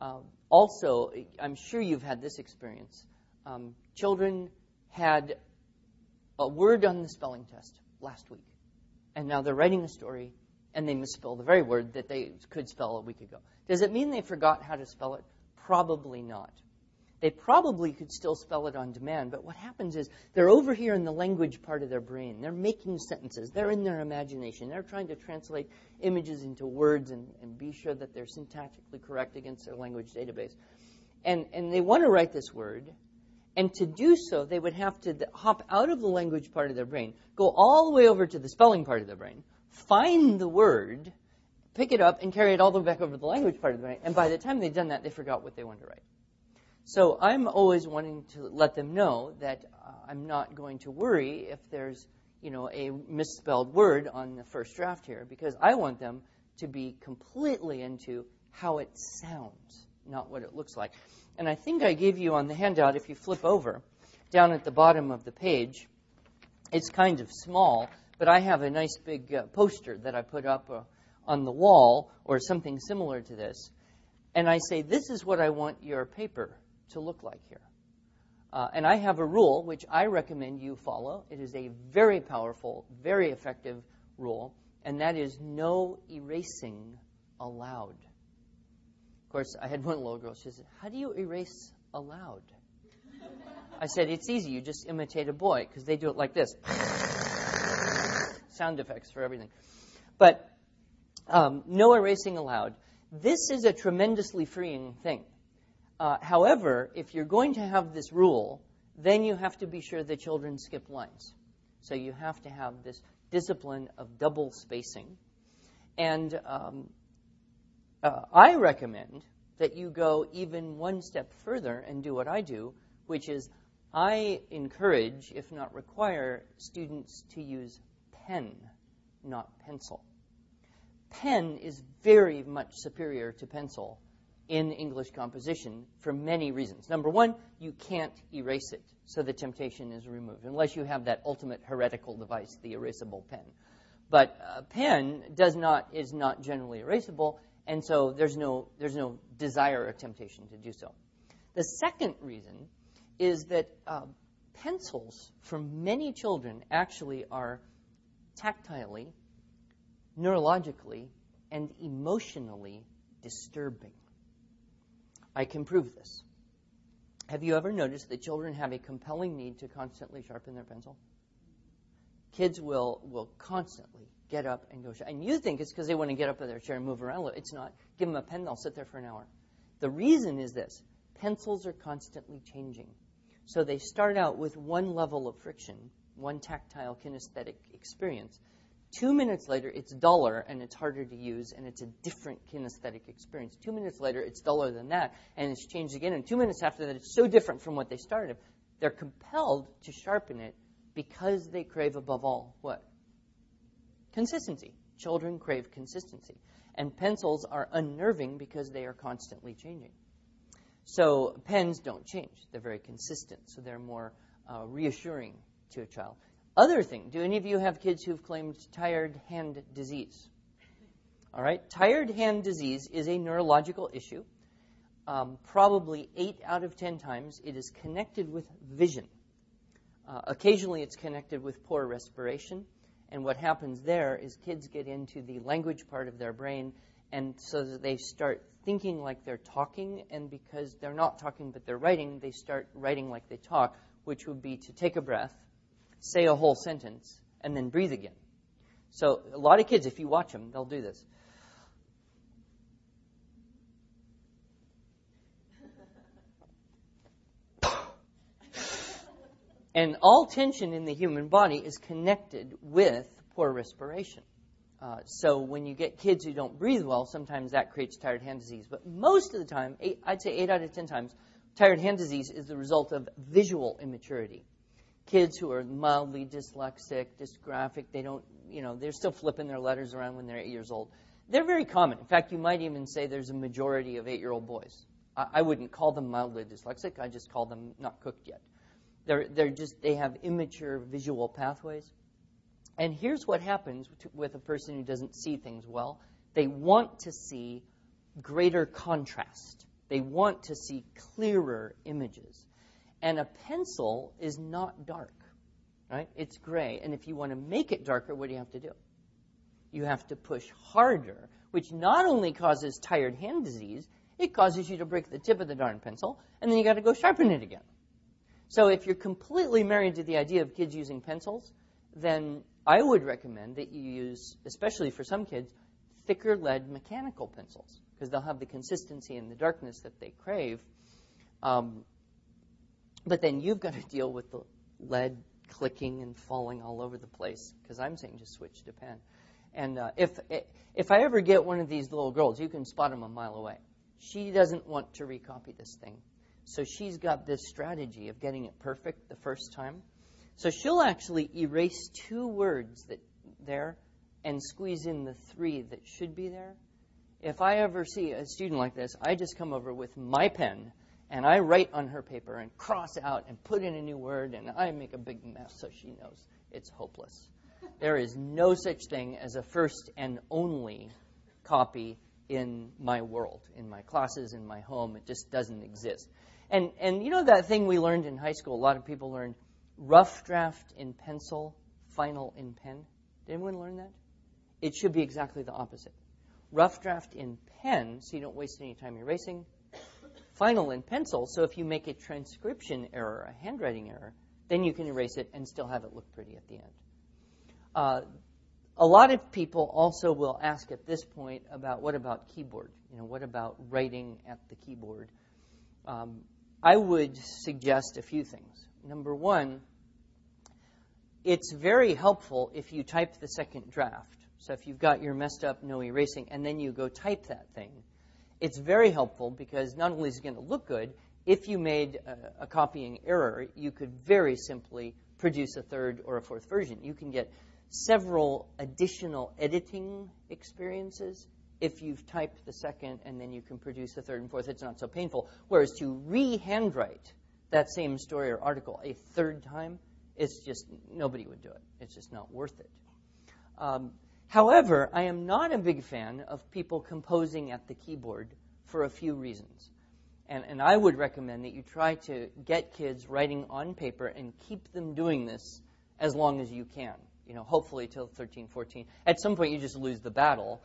Um, also, I'm sure you've had this experience. Um, children had a word on the spelling test last week, and now they're writing a story and they misspell the very word that they could spell a week ago. Does it mean they forgot how to spell it? Probably not. They probably could still spell it on demand, but what happens is they're over here in the language part of their brain. They're making sentences. They're in their imagination. They're trying to translate images into words and, and be sure that they're syntactically correct against their language database. And, and they want to write this word, and to do so, they would have to hop out of the language part of their brain, go all the way over to the spelling part of their brain, find the word, pick it up, and carry it all the way back over to the language part of the brain. And by the time they'd done that, they forgot what they wanted to write. So I'm always wanting to let them know that uh, I'm not going to worry if there's, you know, a misspelled word on the first draft here because I want them to be completely into how it sounds, not what it looks like. And I think I gave you on the handout, if you flip over, down at the bottom of the page, it's kind of small, but I have a nice big uh, poster that I put up uh, on the wall or something similar to this. And I say, this is what I want your paper to look like here. Uh, and I have a rule which I recommend you follow. It is a very powerful, very effective rule, and that is no erasing allowed. Of course, I had one little girl. She said, How do you erase aloud? I said, It's easy. You just imitate a boy because they do it like this sound effects for everything. But um, no erasing allowed. This is a tremendously freeing thing. Uh, however, if you're going to have this rule, then you have to be sure the children skip lines. So you have to have this discipline of double spacing. And um, uh, I recommend that you go even one step further and do what I do, which is I encourage, if not require, students to use pen, not pencil. Pen is very much superior to pencil in English composition for many reasons. Number one, you can't erase it, so the temptation is removed, unless you have that ultimate heretical device, the erasable pen. But a pen does not is not generally erasable, and so there's no there's no desire or temptation to do so. The second reason is that uh, pencils for many children actually are tactilely, neurologically, and emotionally disturbing. I can prove this. Have you ever noticed that children have a compelling need to constantly sharpen their pencil? Kids will, will constantly get up and go. And you think it's because they want to get up in their chair and move around. It's not. Give them a pen, they'll sit there for an hour. The reason is this pencils are constantly changing. So they start out with one level of friction, one tactile kinesthetic experience. Two minutes later, it's duller and it's harder to use, and it's a different kinesthetic experience. Two minutes later, it's duller than that, and it's changed again. And two minutes after that, it's so different from what they started. They're compelled to sharpen it because they crave, above all, what? Consistency. Children crave consistency. And pencils are unnerving because they are constantly changing. So pens don't change. They're very consistent, so they're more uh, reassuring to a child. Other thing, do any of you have kids who've claimed tired hand disease? All right, tired hand disease is a neurological issue. Um, probably eight out of ten times it is connected with vision. Uh, occasionally it's connected with poor respiration. And what happens there is kids get into the language part of their brain, and so they start thinking like they're talking, and because they're not talking but they're writing, they start writing like they talk, which would be to take a breath, say a whole sentence, and then breathe again. So a lot of kids, if you watch them, they'll do this. and all tension in the human body is connected with poor respiration. Uh, so when you get kids who don't breathe well, sometimes that creates tired hand disease. But most of the time, I'd say eight out of ten times, tired hand disease is the result of visual immaturity kids who are mildly dyslexic, dysgraphic, they don't, you know, they're still flipping their letters around when they're eight years old. They're very common. In fact, you might even say there's a majority of eight year old boys. I, I wouldn't call them mildly dyslexic, I just call them not cooked yet. They're, they're just, they have immature visual pathways. And here's what happens with a person who doesn't see things well they want to see greater contrast, they want to see clearer images. And a pencil is not dark. right? It's gray. And if you want to make it darker, what do you have to do? You have to push harder, which not only causes tired hand disease, it causes you to break the tip of the darn pencil, and then you got to go sharpen it again. So if you're completely married to the idea of kids using pencils, then I would recommend that you use, especially for some kids, thicker lead mechanical pencils because they'll have the consistency and the darkness that they crave. Um, but then you've got to deal with the lead clicking and falling all over the place because I'm saying just switch to pen. And uh, if if I ever get one of these little girls, you can spot them a mile away. She doesn't want to recopy this thing, so she's got this strategy of getting it perfect the first time. So she'll actually erase two words that there and squeeze in the three that should be there. If I ever see a student like this, I just come over with my pen and I write on her paper and cross out and put in a new word and I make a big mess so she knows it's hopeless. There is no such thing as a first and only copy in my world, in my classes, in my home. It just doesn't exist. And and you know that thing we learned in high school, a lot of people learned rough draft in pencil, final in pen. Did anyone learn that? It should be exactly the opposite. Rough draft in pen, so you don't waste any time erasing. Final in pencil, so if you make a transcription error, a handwriting error, then you can erase it and still have it look pretty at the end. Uh, a lot of people also will ask at this point about what about keyboard? You know, what about writing at the keyboard? Um, I would suggest a few things. Number one, it's very helpful if you type the second draft. So if you've got your messed up no erasing and then you go type that thing, it's very helpful because not only is it going to look good, if you made a, a, copying error, you could very simply produce a third or a fourth version. You can get several additional editing experiences if you've typed the second and then you can produce the third and fourth. It's not so painful. Whereas to re-handwrite that same story or article a third time, it's just nobody would do it. It's just not worth it. Um, however, I am not a big fan of people composing at the keyboard for a few reasons. And, and I would recommend that you try to get kids writing on paper and keep them doing this as long as you can. You know, hopefully till 13, 14. At some point, you just lose the battle,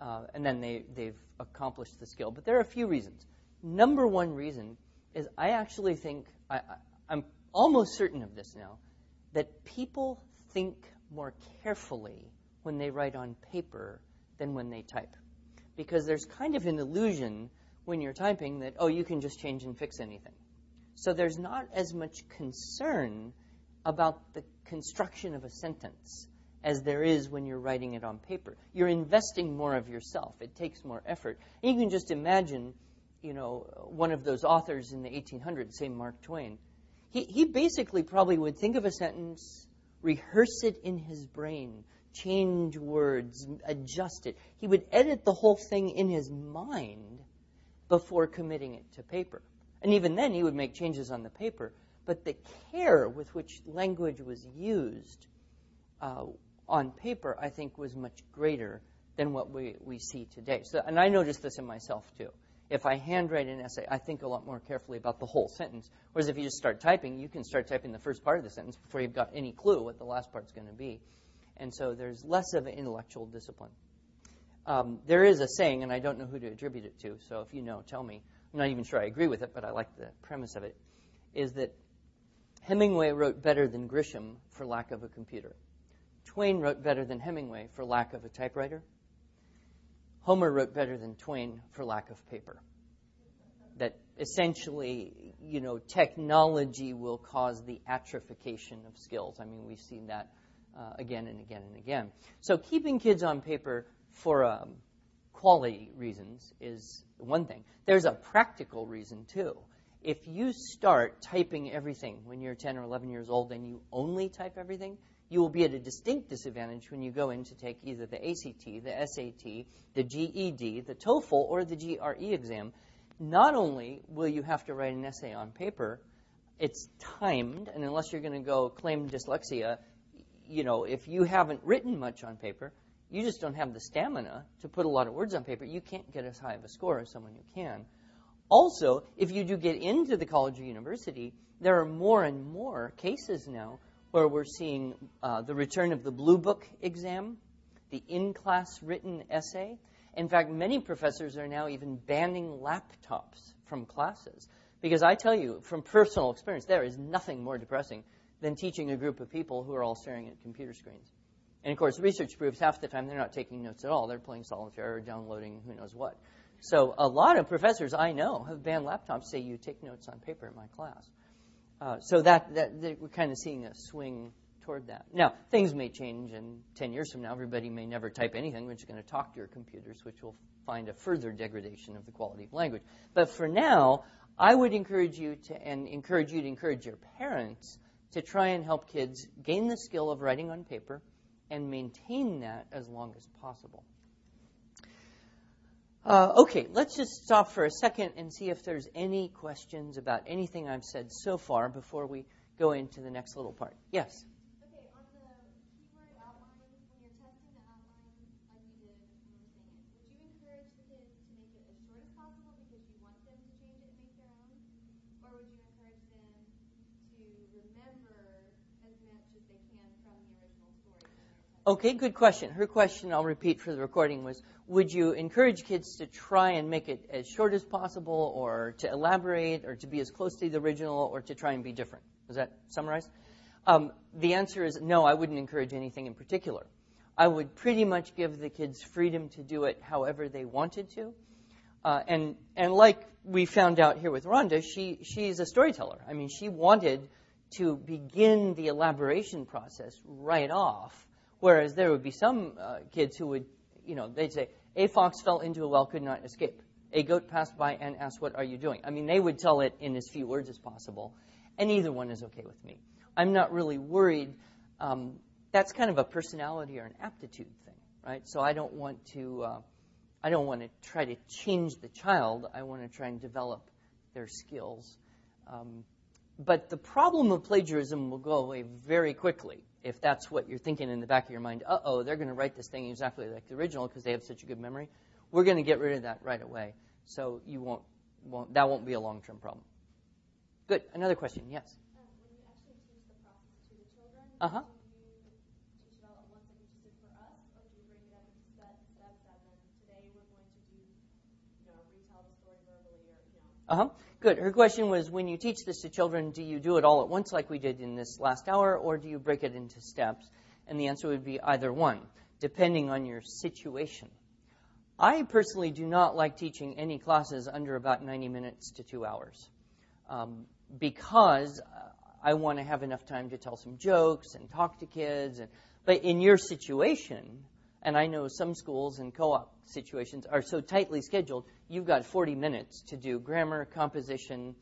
uh, and then they, they've accomplished the skill. But there are a few reasons. Number one reason is I actually think, I, I'm almost certain of this now, that people think more carefully when they write on paper than when they type. Because there's kind of an illusion when you're typing that, oh, you can just change and fix anything. So there's not as much concern about the construction of a sentence as there is when you're writing it on paper. You're investing more of yourself. It takes more effort. And you can just imagine you know, one of those authors in the 1800s, say Mark Twain, he, he basically probably would think of a sentence, rehearse it in his brain, change words, adjust it. He would edit the whole thing in his mind before committing it to paper. And even then, he would make changes on the paper. But the care with which language was used uh, on paper, I think, was much greater than what we, we see today. So, and I noticed this in myself too if I handwrite an essay, I think a lot more carefully about the whole sentence. Whereas if you just start typing, you can start typing the first part of the sentence before you've got any clue what the last part's going to be. And so there's less of an intellectual discipline. Um, there is a saying, and I don't know who to attribute it to, so if you know, tell me. I'm not even sure I agree with it, but I like the premise of it. Is that Hemingway wrote better than Grisham for lack of a computer. Twain wrote better than Hemingway for lack of a typewriter. Homer wrote better than Twain for lack of paper. That essentially, you know, technology will cause the atrophication of skills. I mean, we've seen that uh, again and again and again. So keeping kids on paper for um, quality reasons is one thing. There's a practical reason too. If you start typing everything when you're 10 or 11 years old and you only type everything, you will be at a distinct disadvantage when you go in to take either the ACT, the SAT, the GED, the TOEFL, or the GRE exam. Not only will you have to write an essay on paper, it's timed, and unless you're going to go claim dyslexia, you know, if you haven't written much on paper, you just don't have the stamina to put a lot of words on paper. You can't get as high of a score as someone who can. Also, if you do get into the college or university, there are more and more cases now where we're seeing uh, the return of the Blue Book exam, the in class written essay. In fact, many professors are now even banning laptops from classes. Because I tell you, from personal experience, there is nothing more depressing than teaching a group of people who are all staring at computer screens. And of course, research proves half the time they're not taking notes at all. They're playing solitaire or downloading who knows what. So a lot of professors I know have banned laptops, say you take notes on paper in my class. Uh, so that, that, that we're kind of seeing a swing toward that. Now, things may change, and 10 years from now, everybody may never type anything. We're just going to talk to your computers, which will find a further degradation of the quality of language. But for now, I would encourage you to, and encourage you to encourage your parents to try and help kids gain the skill of writing on paper and maintain that as long as possible. Uh, okay, let's just stop for a second and see if there's any questions about anything I've said so far before we go into the next little part. Yes? Okay, on the keyword outline, when you're testing the outline like you did when we were saying it, would you encourage the kids to make it as short as possible because you want them to change it and make their own? Or would you encourage them to remember as much as they can from the original story when they're testing? Okay, good question. Her question, I'll repeat for the recording, was Would you encourage kids to try and make it as short as possible, or to elaborate, or to be as close to the original, or to try and be different? Does that summarize? Um, the answer is no, I wouldn't encourage anything in particular. I would pretty much give the kids freedom to do it however they wanted to. Uh, and, and like we found out here with Rhonda, she, she's a storyteller. I mean, she wanted to begin the elaboration process right off, whereas there would be some uh, kids who would, you know, they'd say, a fox fell into a well, could not escape. A goat passed by and asked, what are you doing? I mean, they would tell it in as few words as possible, and either one is okay with me. I'm not really worried. Um, that's kind of a personality or an aptitude thing, right? So I don't want to, uh, I don't want to try to change the child. I want to try and develop their skills. Um, but the problem of plagiarism will go away very quickly if that's what you're thinking in the back of your mind. Uh oh, they're going to write this thing exactly like the original because they have such a good memory. We're going to get rid of that right away. So you won't, won't that won't be a long term problem. Good. Another question. Yes. When you actually teach the process to the children, Uh huh. do you teach it all at once like you just did for us, or do you break it up into steps, steps, and then today we're going to do, you know, retell the story verbally, or you know, Uh huh. Good. Her question was when you teach this to children, do you do it all at once like we did in this last hour, or do you break it into steps? And the answer would be either one, depending on your situation. I personally do not like teaching any classes under about 90 minutes to two hours um, because uh, I want to have enough time to tell some jokes and talk to kids. And, but in your situation, and I know some schools and co-op situations are so tightly scheduled, you've got 40 minutes to do grammar, composition,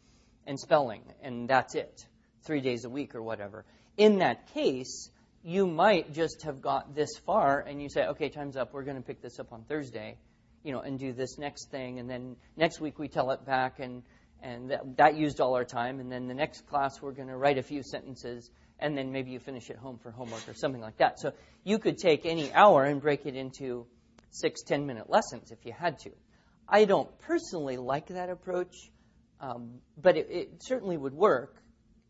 and spelling, and that's it, three days a week or whatever. In that case, you might just have got this far, and you say, okay, time's up. We're going to pick this up on Thursday, you know, and do this next thing, and then next week we tell it back, and and that, that used all our time. And then the next class we're going to write a few sentences, and then maybe you finish at home for homework or something like that. So you could take any hour and break it into six, ten minute lessons if you had to. I don't personally like that approach, um, but it, it certainly would work,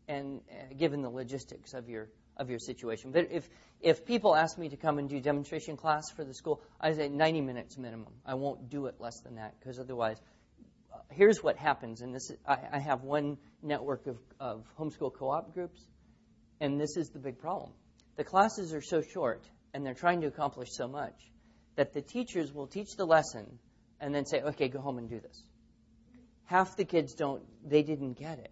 and uh, given the logistics of your of your situation. But if if people ask me to come and do demonstration class for the school, I say 90 minutes minimum. I won't do it less than that because otherwise, uh, here's what happens. And this, is, I, I have one network of, of homeschool co-op groups, and this is the big problem. The classes are so short, and they're trying to accomplish so much that the teachers will teach the lesson and then say, "Okay, go home and do this." Half the kids don't; they didn't get it.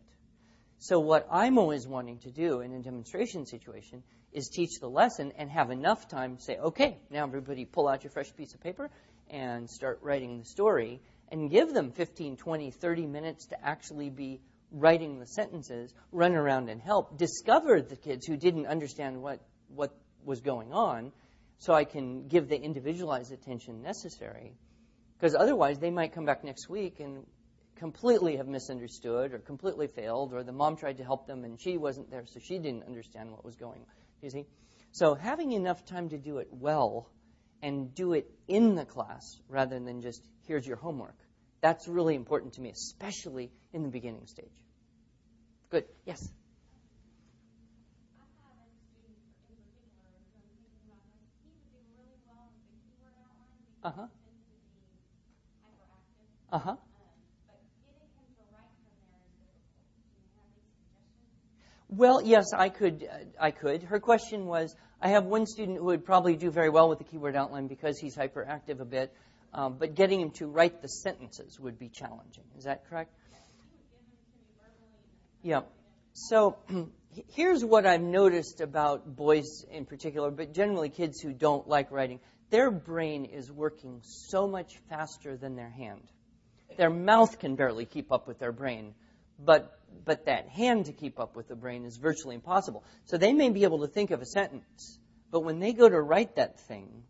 So what I'm always wanting to do in a demonstration situation is teach the lesson and have enough time to say, okay, now everybody pull out your fresh piece of paper and start writing the story and give them 15, 20, 30 minutes to actually be writing the sentences, run around and help, discover the kids who didn't understand what, what was going on so I can give the individualized attention necessary. Because otherwise they might come back next week and completely have misunderstood or completely failed, or the mom tried to help them and she wasn't there, so she didn't understand what was going on. You see? So having enough time to do it well and do it in the class rather than just here's your homework. That's really important to me, especially in the beginning stage. Good. Yes? Uh huh. Uh huh. Well, yes, I could. Uh, I could. Her question was: I have one student who would probably do very well with the keyword outline because he's hyperactive a bit, um, but getting him to write the sentences would be challenging. Is that correct? Yeah. So here's what I've noticed about boys in particular, but generally kids who don't like writing. Their brain is working so much faster than their hand. Their mouth can barely keep up with their brain, but but that hand to keep up with the brain is virtually impossible. So they may be able to think of a sentence, but when they go to write that thing,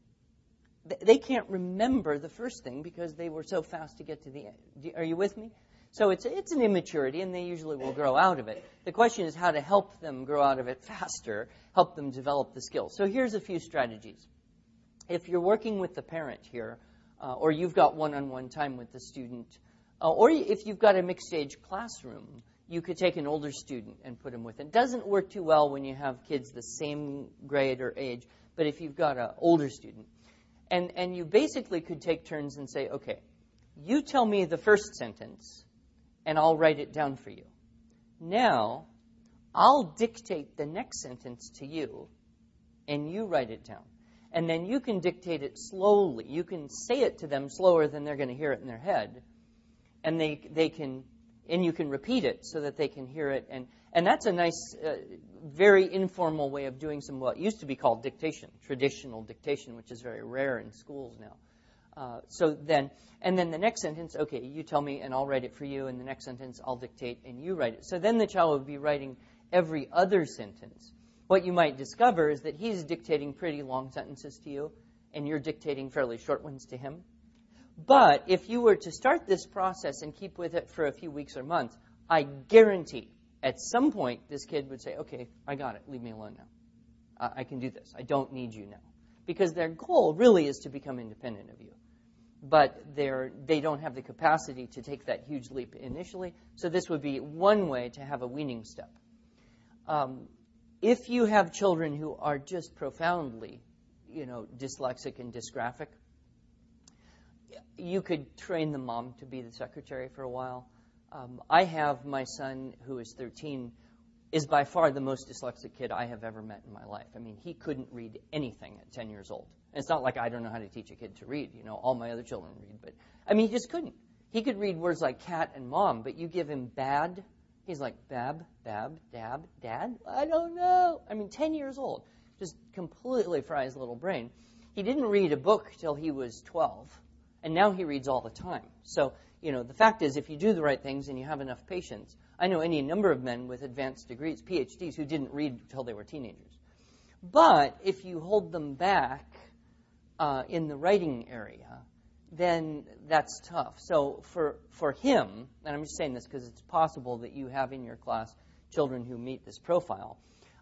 they can't remember the first thing because they were so fast to get to the end. Are you with me? So it's, it's an immaturity, and they usually will grow out of it. The question is how to help them grow out of it faster, help them develop the skills. So here's a few strategies. If you're working with the parent here, uh, or you've got one on one time with the student, uh, or if you've got a mixed age classroom, you could take an older student and put him with it. It doesn't work too well when you have kids the same grade or age, but if you've got an older student, and, and you basically could take turns and say, okay, you tell me the first sentence, and I'll write it down for you. Now, I'll dictate the next sentence to you, and you write it down. And then you can dictate it slowly. You can say it to them slower than they're going to hear it in their head. And they, they can, and you can repeat it so that they can hear it. And, and that's a nice, uh, very informal way of doing some what used to be called dictation, traditional dictation, which is very rare in schools now. Uh, so then, and then the next sentence, okay, you tell me and I'll write it for you, and the next sentence I'll dictate and you write it. So then the child would be writing every other sentence. What you might discover is that he's dictating pretty long sentences to you, and you're dictating fairly short ones to him. But if you were to start this process and keep with it for a few weeks or months, I guarantee at some point this kid would say, okay, I got it, leave me alone now. I can do this. I don't need you now. Because their goal really is to become independent of you but they're, they don't have the capacity to take that huge leap initially. So this would be one way to have a weaning step. Um, if you have children who are just profoundly, you know, dyslexic and dysgraphic, you could train the mom to be the secretary for a while. Um, I have my son who is 13 is by far the most dyslexic kid I have ever met in my life. I mean, he couldn't read anything at 10 years old. And it's not like I don't know how to teach a kid to read. You know, all my other children read, but I mean, he just couldn't. He could read words like cat and mom, but you give him bad, he's like bab, bab, dab, dad. I don't know. I mean, 10 years old, just completely fry his little brain. He didn't read a book till he was 12, and now he reads all the time. So, you know, the fact is, if you do the right things and you have enough patience, I know any number of men with advanced degrees, PhDs, who didn't read until they were teenagers. But if you hold them back uh, in the writing area, then that's tough. So for for him, and I'm just saying this because it's possible that you have in your class children who meet this profile.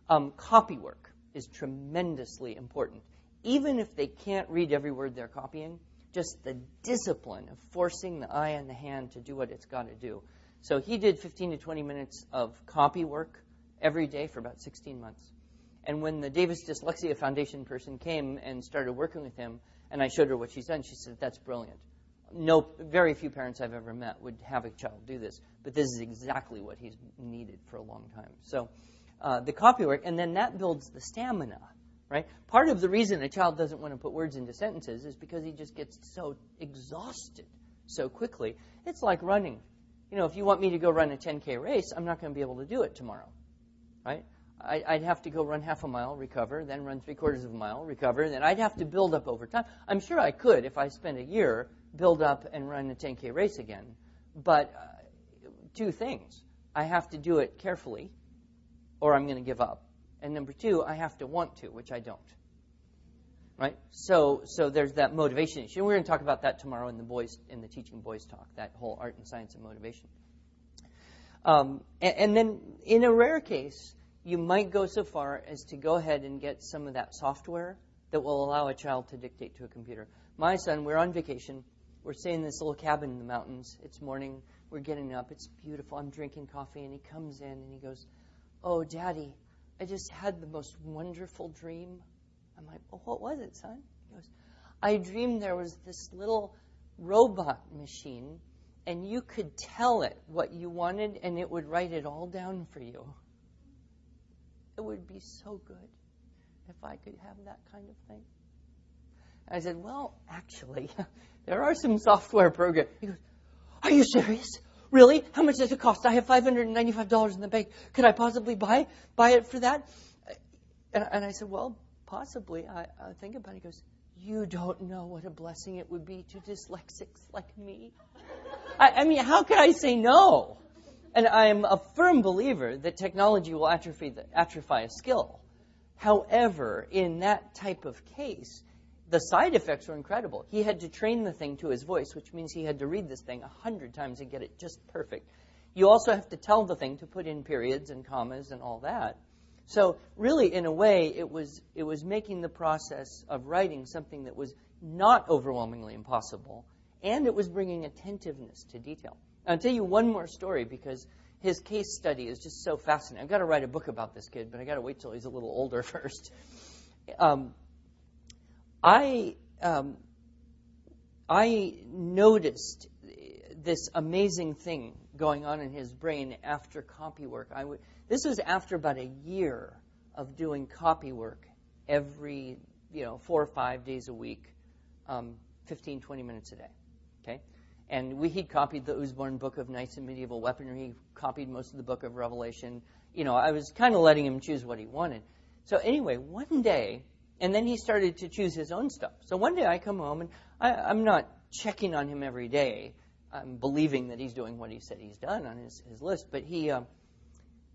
Um, copy work is tremendously important. Even if they can't read every word they're copying, just the discipline of forcing the eye and the hand to do what it's got to do so he did 15 to 20 minutes of copy work every day for about 16 months. And when the Davis Dyslexia Foundation person came and started working with him, and I showed her what she's done, she said, That's brilliant. No, very few parents I've ever met would have a child do this, but this is exactly what he's needed for a long time. So uh, the copy work, and then that builds the stamina, right? Part of the reason a child doesn't want to put words into sentences is because he just gets so exhausted so quickly. It's like running you know, if you want me to go run a 10K race, I'm not going to be able to do it tomorrow, right? I, would have to go run half a mile, recover, then run three quarters of a mile, recover, and then I'd have to build up over time. I'm sure I could, if I spent a year, build up and run a 10K race again. But uh, two things. I have to do it carefully, or I'm going to give up. And number two, I have to want to, which I don't. Right? So, so there's that motivation issue. And we're going to talk about that tomorrow in the boys in the teaching boys talk. That whole art and science of motivation. Um, and, and then, in a rare case, you might go so far as to go ahead and get some of that software that will allow a child to dictate to a computer. My son, we're on vacation. We're staying in this little cabin in the mountains. It's morning. We're getting up. It's beautiful. I'm drinking coffee, and he comes in and he goes, "Oh, Daddy, I just had the most wonderful dream." I'm like, well, what was it, son? He goes, I dreamed there was this little robot machine, and you could tell it what you wanted, and it would write it all down for you. It would be so good if I could have that kind of thing. I said, Well, actually, there are some software programs. He goes, Are you serious? Really? How much does it cost? I have $595 in the bank. Could I possibly buy buy it for that? And, and I said, Well, possibly. I, I think about it. He goes, You don't know what a blessing it would be to dyslexics like me. I, I mean, how could I say no? And I am a firm believer that technology will atrophy, the, atrophy a skill. However, in that type of case, the side effects were incredible. He had to train the thing to his voice, which means he had to read this thing a hundred times and get it just perfect. You also have to tell the thing to put in periods and commas and all that. So really, in a way, it was it was making the process of writing something that was not overwhelmingly impossible, and it was bringing attentiveness to detail. I'll tell you one more story because his case study is just so fascinating. I've got to write a book about this kid, but I got to wait till he's a little older first. Um, I um, I noticed this amazing thing going on in his brain after copy work. I w- this was after about a year of doing copy work every you know four or five days a week, um, 15, 20 minutes a day. Okay, and we he'd copied the Usborne Book of Knights and Medieval Weaponry. He copied most of the Book of Revelation. You know, I was kind of letting him choose what he wanted. So anyway, one day and then he started to choose his own stuff. So one day I come home and I, I'm not checking on him every day. I'm believing that he's doing what he said he's done on his, his list. But he, uh,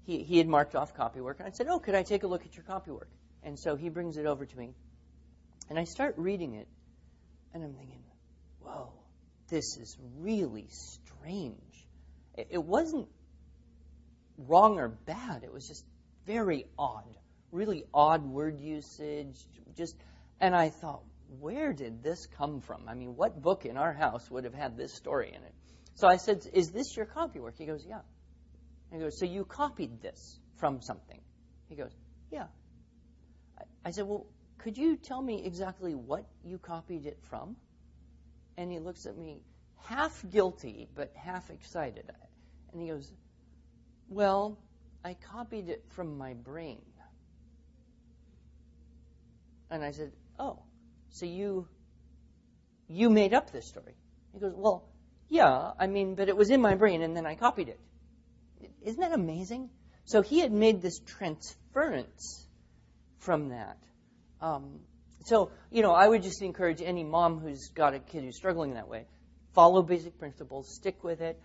he, he had marked off copy work. And I said, Oh, could I take a look at your copy work? And so he brings it over to me. And I start reading it. And I'm thinking, Whoa, this is really strange. It, it wasn't wrong or bad, it was just very odd really odd word usage. Just, and I thought, where did this come from? I mean, what book in our house would have had this story in it? So I said, Is this your copy work? He goes, Yeah. He goes, So you copied this from something? He goes, Yeah. I, I said, Well, could you tell me exactly what you copied it from? And he looks at me, half guilty, but half excited. And he goes, Well, I copied it from my brain. And I said, Oh, so you you made up this story? He goes, Well, yeah, I mean, but it was in my brain and then I copied it. Isn't that amazing? So he had made this transference from that. Um, so, you know, I would just encourage any mom who's got a kid who's struggling that way follow basic principles, stick with it,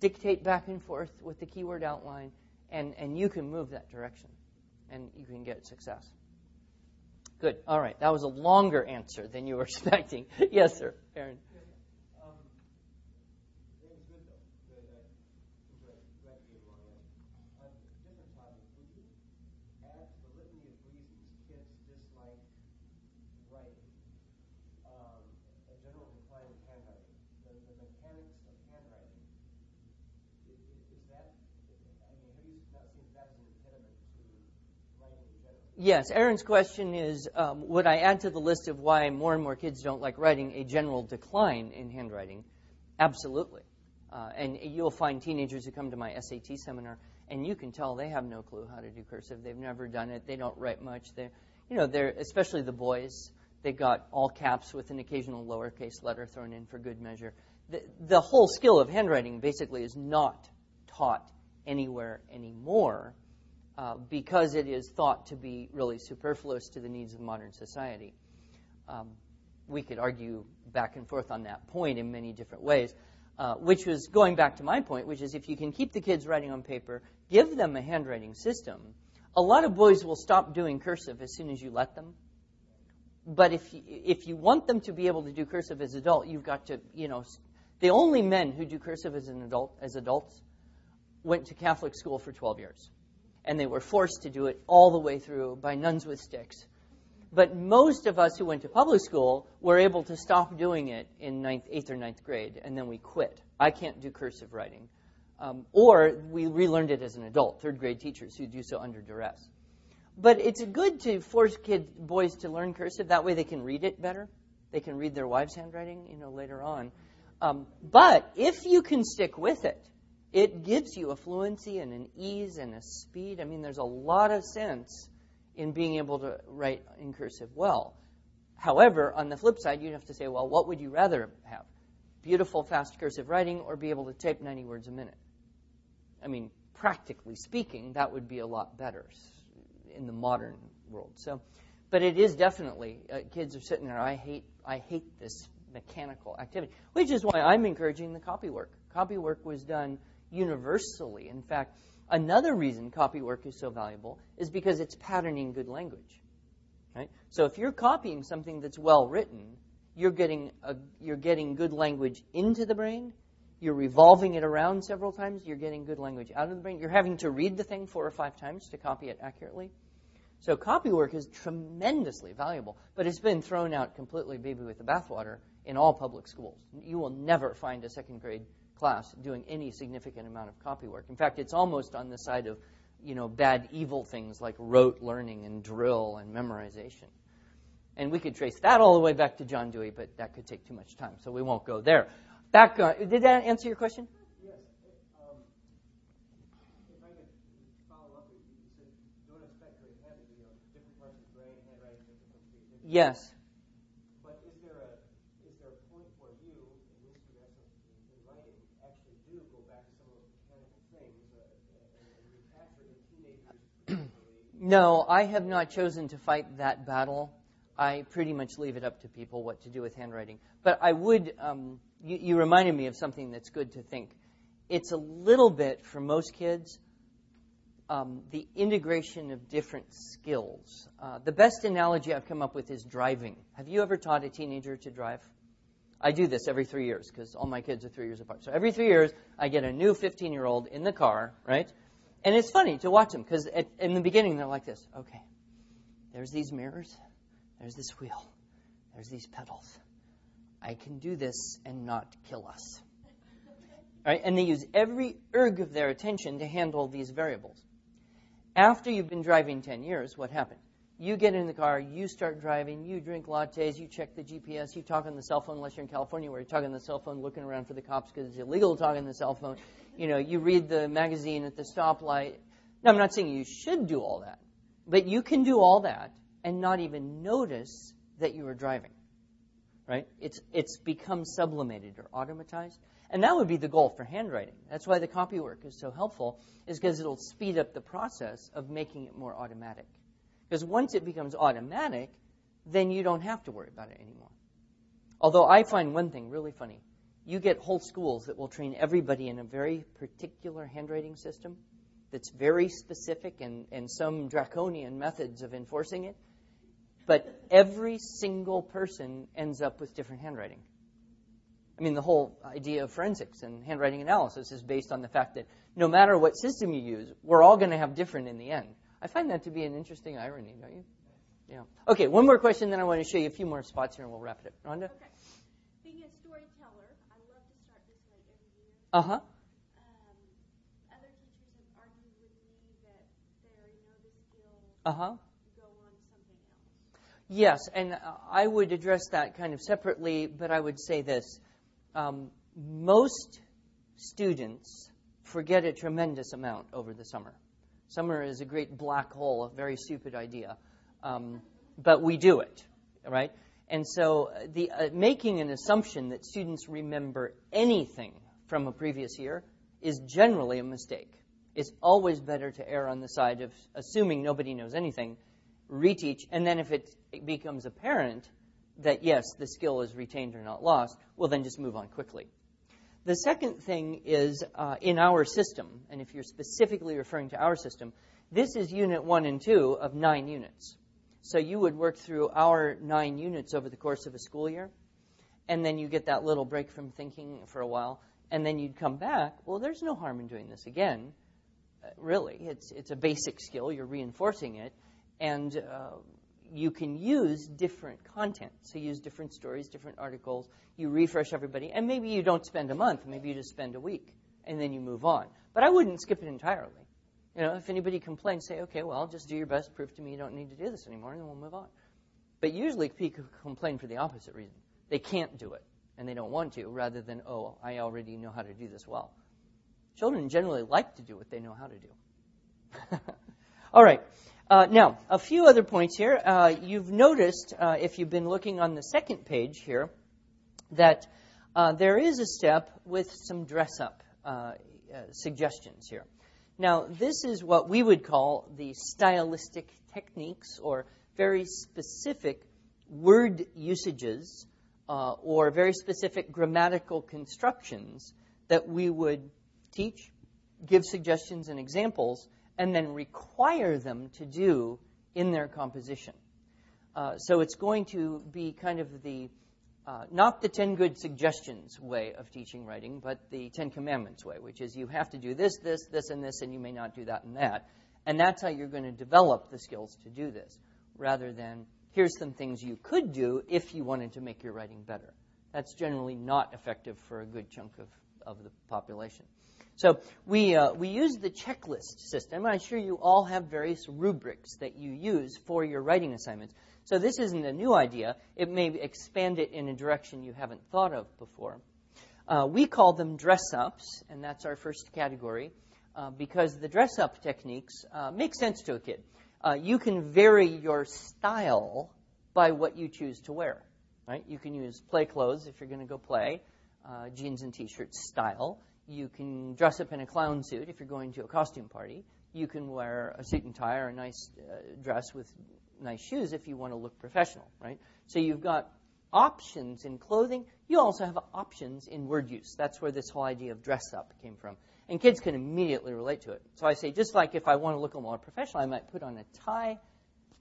dictate back and forth with the keyword outline, and, and you can move that direction and you can get success. Good. All right. That was a longer answer than you were expecting. yes, sir. Aaron. Yes, Aaron's question is um, Would I add to the list of why more and more kids don't like writing a general decline in handwriting? Absolutely. Uh, and you'll find teenagers who come to my SAT seminar, and you can tell they have no clue how to do cursive. They've never done it. They don't write much. They're, you know, they're especially the boys. They got all caps with an occasional lowercase letter thrown in for good measure. The, the whole skill of handwriting basically is not taught anywhere anymore uh, because it is thought to be really superfluous to the needs of modern society. Um, we could argue back and forth on that point in many different ways, uh, which was going back to my point, which is if you can keep the kids writing on paper, give them a handwriting system. A lot of boys will stop doing cursive as soon as you let them. But if you, if you want them to be able to do cursive as adult, you've got to, you know, the only men who do cursive as an adult as adults went to Catholic school for 12 years and they were forced to do it all the way through by nuns with sticks. But most of us who went to public school were able to stop doing it in ninth, eighth or ninth grade, and then we quit. I can't do cursive writing. Um, or we relearned it as an adult, third grade teachers who do so under duress. But it's good to force kids, boys to learn cursive. That way they can read it better. They can read their wife's handwriting, you know, later on. Um, but if you can stick with it, it gives you a fluency and an ease and a speed. I mean, there's a lot of sense in being able to write in cursive well. However, on the flip side, you'd have to say, well, what would you rather have? Beautiful, fast cursive writing or be able to type 90 words a minute? I mean, practically speaking, that would be a lot better in the modern world. So, but it is definitely uh, kids are sitting there. I hate I hate this mechanical activity, which is why I'm encouraging the copy work. Copy work was done universally. In fact, another reason copy work is so valuable is because it's patterning good language. Right? So if you're copying something that's well written, you're getting a, you're getting good language into the brain. You're revolving it around several times. You're getting good language out of the brain. You're having to read the thing four or five times to copy it accurately. So copy work is tremendously valuable, but it's been thrown out completely baby with the bathwater in all public schools. You will never find a second grade class doing any significant amount of copy work. In fact, it's almost on the side of, you know, bad evil things like rote learning and drill and memorization. And we could trace that all the way back to John Dewey, but that could take too much time, so we won't go there. Back on, did that answer your question? Yes. Um, if I could follow up, you said don't expect great habits. You know, different parts of the brain, handwriting, different. Yes. But is there a is there a point where you, in this progressive in writing, actually do go back to some of those mechanical things uh, and, and recapture in teenagers particularly? No, I have not chosen to fight that battle. I pretty much leave it up to people what to do with handwriting. But I would, um, you, you reminded me of something that's good to think. It's a little bit, for most kids, um, the integration of different skills. Uh, the best analogy I've come up with is driving. Have you ever taught a teenager to drive? I do this every three years because all my kids are three years apart. So every three years, I get a new 15 year old in the car, right? And it's funny to watch them because in the beginning, they're like this okay, there's these mirrors there's this wheel. There's these pedals. I can do this and not kill us. Right? And they use every erg of their attention to handle these variables. After you've been driving 10 years, what happened? You get in the car, you start driving, you drink lattes, you check the GPS, you talk on the cell phone unless you're in California where you're talking on the cell phone looking around for the cops because it's illegal to talk on the cell phone. You know, you read the magazine at the stoplight. Now, I'm not saying you should do all that, but you can do all that and not even notice that you were driving. Right? It's, it's become sublimated or automatized. And that would be the goal for handwriting. That's why the copy work is so helpful, is because it'll speed up the process of making it more automatic. Because once it becomes automatic, then you don't have to worry about it anymore. Although I find one thing really funny. You get whole schools that will train everybody in a very particular handwriting system that's very specific and, and some draconian methods of enforcing it but every single person ends up with different handwriting. I mean, the whole idea of forensics and handwriting analysis is based on the fact that no matter what system you use, we're all going to have different in the end. I find that to be an interesting irony, don't you? Yeah. Okay, one more question, then I want to show you a few more spots here and we'll wrap it up. Rhonda? Okay. Something else. Yes, and uh, I would address that kind of separately, but I would say this. Um, most students forget a tremendous amount over the summer. Summer is a great black hole, a very stupid idea, um, but we do it, right? And so uh, the uh, making an assumption that students remember anything from a previous year is generally a mistake. It's always better to err on the side of assuming nobody knows anything, reteach, and then if it, becomes apparent that yes, the skill is retained or not lost, well then just move on quickly. The second thing is uh, in our system, and if you're specifically referring to our system, this is unit one and two of nine units. So you would work through our nine units over the course of a school year, and then you get that little break from thinking for a while, and then you'd come back. Well, there's no harm in doing this again. Uh, really, it's it's a basic skill. You're reinforcing it, and uh, you can use different content. So use different stories, different articles. You refresh everybody, and maybe you don't spend a month. Maybe you just spend a week, and then you move on. But I wouldn't skip it entirely. You know, if anybody complains, say, okay, well, just do your best. Prove to me you don't need to do this anymore, and then we'll move on. But usually people complain for the opposite reason. They can't do it, and they don't want to, rather than, oh, I already know how to do this well. Children generally like to do what they know how to do. All right. Uh, now, a few other points here. Uh, you've noticed, uh, if you've been looking on the second page here, that uh, there is a step with some dress up uh, uh, suggestions here. Now, this is what we would call the stylistic techniques or very specific word usages or very specific grammatical constructions that we would teach, give suggestions and examples and then require them to do in their composition. Uh, so it's going to be kind of the uh, not the 10 good suggestions way of teaching writing, but the 10 commandments way, which is you have to do this, this, this, and this, and you may not do that and that. And that's how you're going to develop the skills to do this, rather than here's some things you could do if you wanted to make your writing better. That's generally not effective for a good chunk of, of the population. So we, uh, we use the checklist system. I'm sure you all have various rubrics that you use for your writing assignments. So this isn't a new idea. It may expand it in a direction you haven't thought of before. Uh, we call them dress ups, and that's our first category, uh, because the dress up techniques uh, make sense to a kid. Uh, you can vary your style by what you choose to wear. Right? You can use play clothes if you're going to go play, uh, jeans and t-shirt style. You can dress up in a clown suit if you're going to a costume party. You can wear a suit and tie or a nice uh, dress with nice shoes if you want to look professional, right? So you've got options in clothing. You also have options in word use. That's where this whole idea of dress up came from. And kids can immediately relate to it. So I say, just like if I want to look a more professional, I might put on a tie.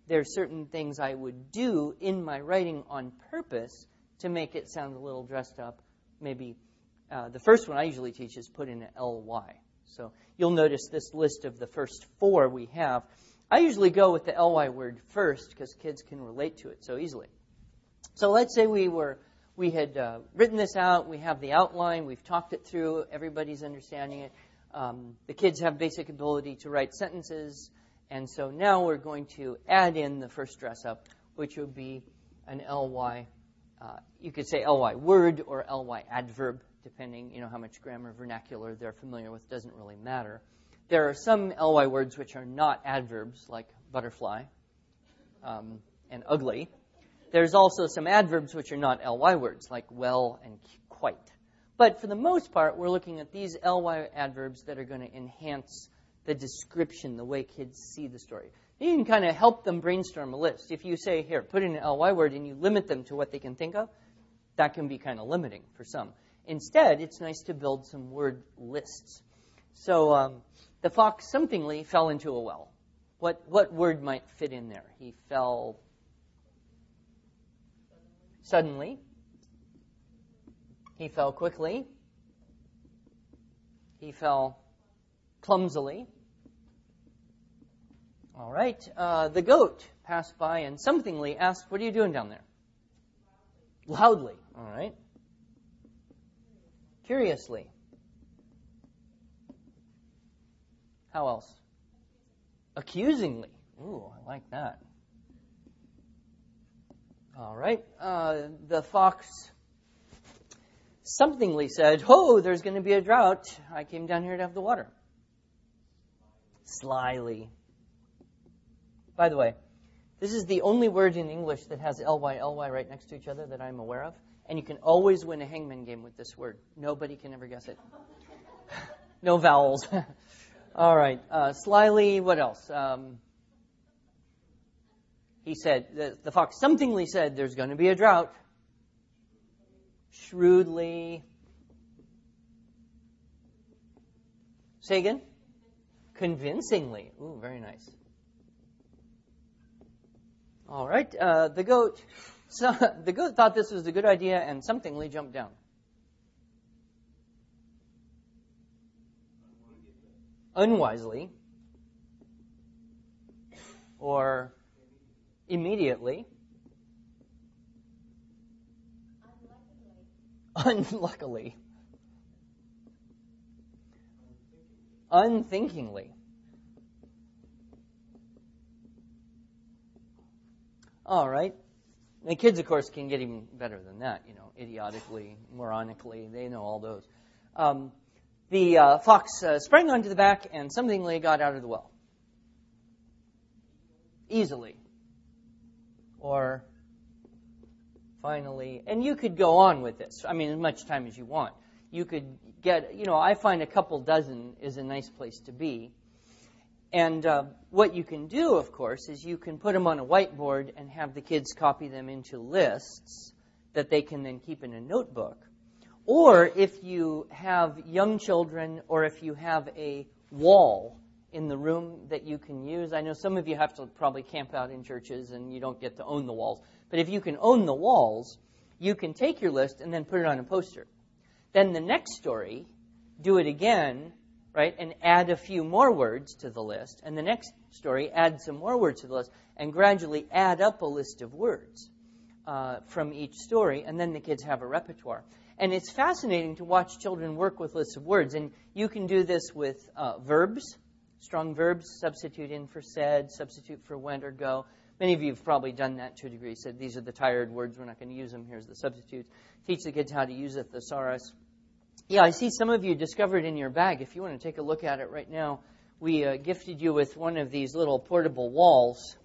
There are certain things I would do in my writing on purpose to make it sound a little dressed up, maybe uh, the first one I usually teach is put in an ly. So you'll notice this list of the first four we have. I usually go with the ly word first because kids can relate to it so easily. So let's say we were we had uh, written this out. We have the outline. We've talked it through. Everybody's understanding it. Um, the kids have basic ability to write sentences, and so now we're going to add in the first dress up, which would be an ly. Uh, you could say ly word or ly adverb depending, you know, how much grammar vernacular they're familiar with doesn't really matter. There are some ly words which are not adverbs, like butterfly um, and ugly. There's also some adverbs which are not ly words, like well and quite. But for the most part, we're looking at these ly adverbs that are going to enhance the description, the way kids see the story. You can kind of help them brainstorm a list. If you say, here, put in an ly word and you limit them to what they can think of, that can be kind of limiting for some. Instead, it's nice to build some word lists. So um, the fox somethingly fell into a well. What, what word might fit in there? He fell suddenly. He fell quickly. He fell clumsily. All right. Uh, the goat passed by and somethingly asked, What are you doing down there? Loudly. All right curiously. How else? Accusingly. Ooh, I like that. All right. Uh, the fox somethingly said, Oh, there's going to be a drought. I came down here to have the water. Slyly. By the way, this is the only word in English that has ly, ly right next to each other that I'm aware of. And you can always win a hangman game with this word. Nobody can ever guess it. no vowels. All right. Uh, slyly, what else? Um, he said, the, the fox somethingly said, there's going to be a drought. Shrewdly. Say again? Convincingly. Ooh, very nice. All right. Uh, the goat so the goat thought this was a good idea, and somethingly jumped down. Unwisely, or immediately, unluckily, unthinkingly. All right. the kids, of course, can get even better than that. You know, idiotically, moronically, they know all those. Um, the uh, fox uh, sprang onto the back, and somethingly got out of the well easily. Or finally, and you could go on with this. I mean, as much time as you want. You could get, you know, I find a couple dozen is a nice place to be. And uh, what you can do, of course, is you can put them on a whiteboard and have the kids copy them into lists that they can then keep in a notebook. Or if you have young children or if you have a wall in the room that you can use, I know some of you have to probably camp out in churches and you don't get to own the walls. But if you can own the walls, you can take your list and then put it on a poster. Then the next story, do it again right? And add a few more words to the list. And the next story, add some more words to the list, and gradually add up a list of words uh, from each story. And then the kids have a repertoire. And it's fascinating to watch children work with lists of words. And you can do this with uh, verbs, strong verbs, substitute in for said, substitute for went or go. Many of you have probably done that to a degree. Said these are the tired words. We're not going to use them. Here's the substitutes. Teach the kids how to use a thesaurus. Yeah, I see some of you discovered in your bag. If you want to take a look at it right now, we uh, gifted you with one of these little portable walls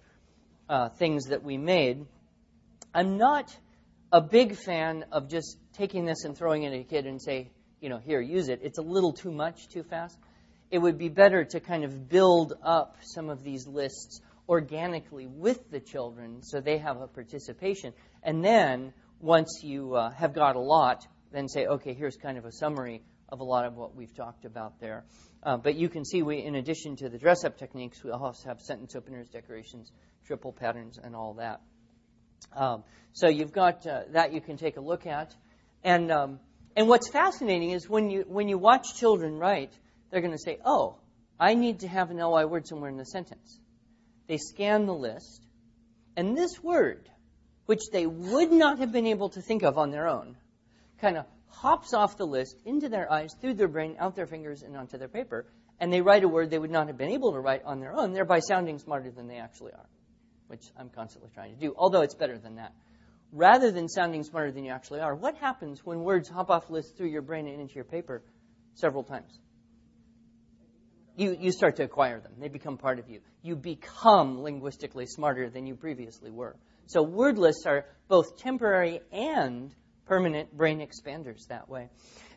uh, things that we made. I'm not a big fan of just taking this and throwing it at a kid and say, you know, here, use it. It's a little too much, too fast. It would be better to kind of build up some of these lists organically with the children so they have a participation. And then, once you uh, have got a lot, then say, okay, here's kind of a summary of a lot of what we've talked about there. Uh, but you can see we, in addition to the dress up techniques, we also have sentence openers, decorations, triple patterns, and all that. Um, so you've got uh, that you can take a look at. And, um, and what's fascinating is when you, when you watch children write, they're going to say, oh, I need to have an LY word somewhere in the sentence. They scan the list, and this word, which they would not have been able to think of on their own, kind of hops off the list into their eyes, through their brain, out their fingers, and onto their paper, and they write a word they would not have been able to write on their own, thereby sounding smarter than they actually are, which I'm constantly trying to do, although it's better than that. Rather than sounding smarter than you actually are, what happens when words hop off lists through your brain and into your paper several times? You, you start to acquire them. They become part of you. You become linguistically smarter than you previously were. So word lists are both temporary and permanent brain expanders that way.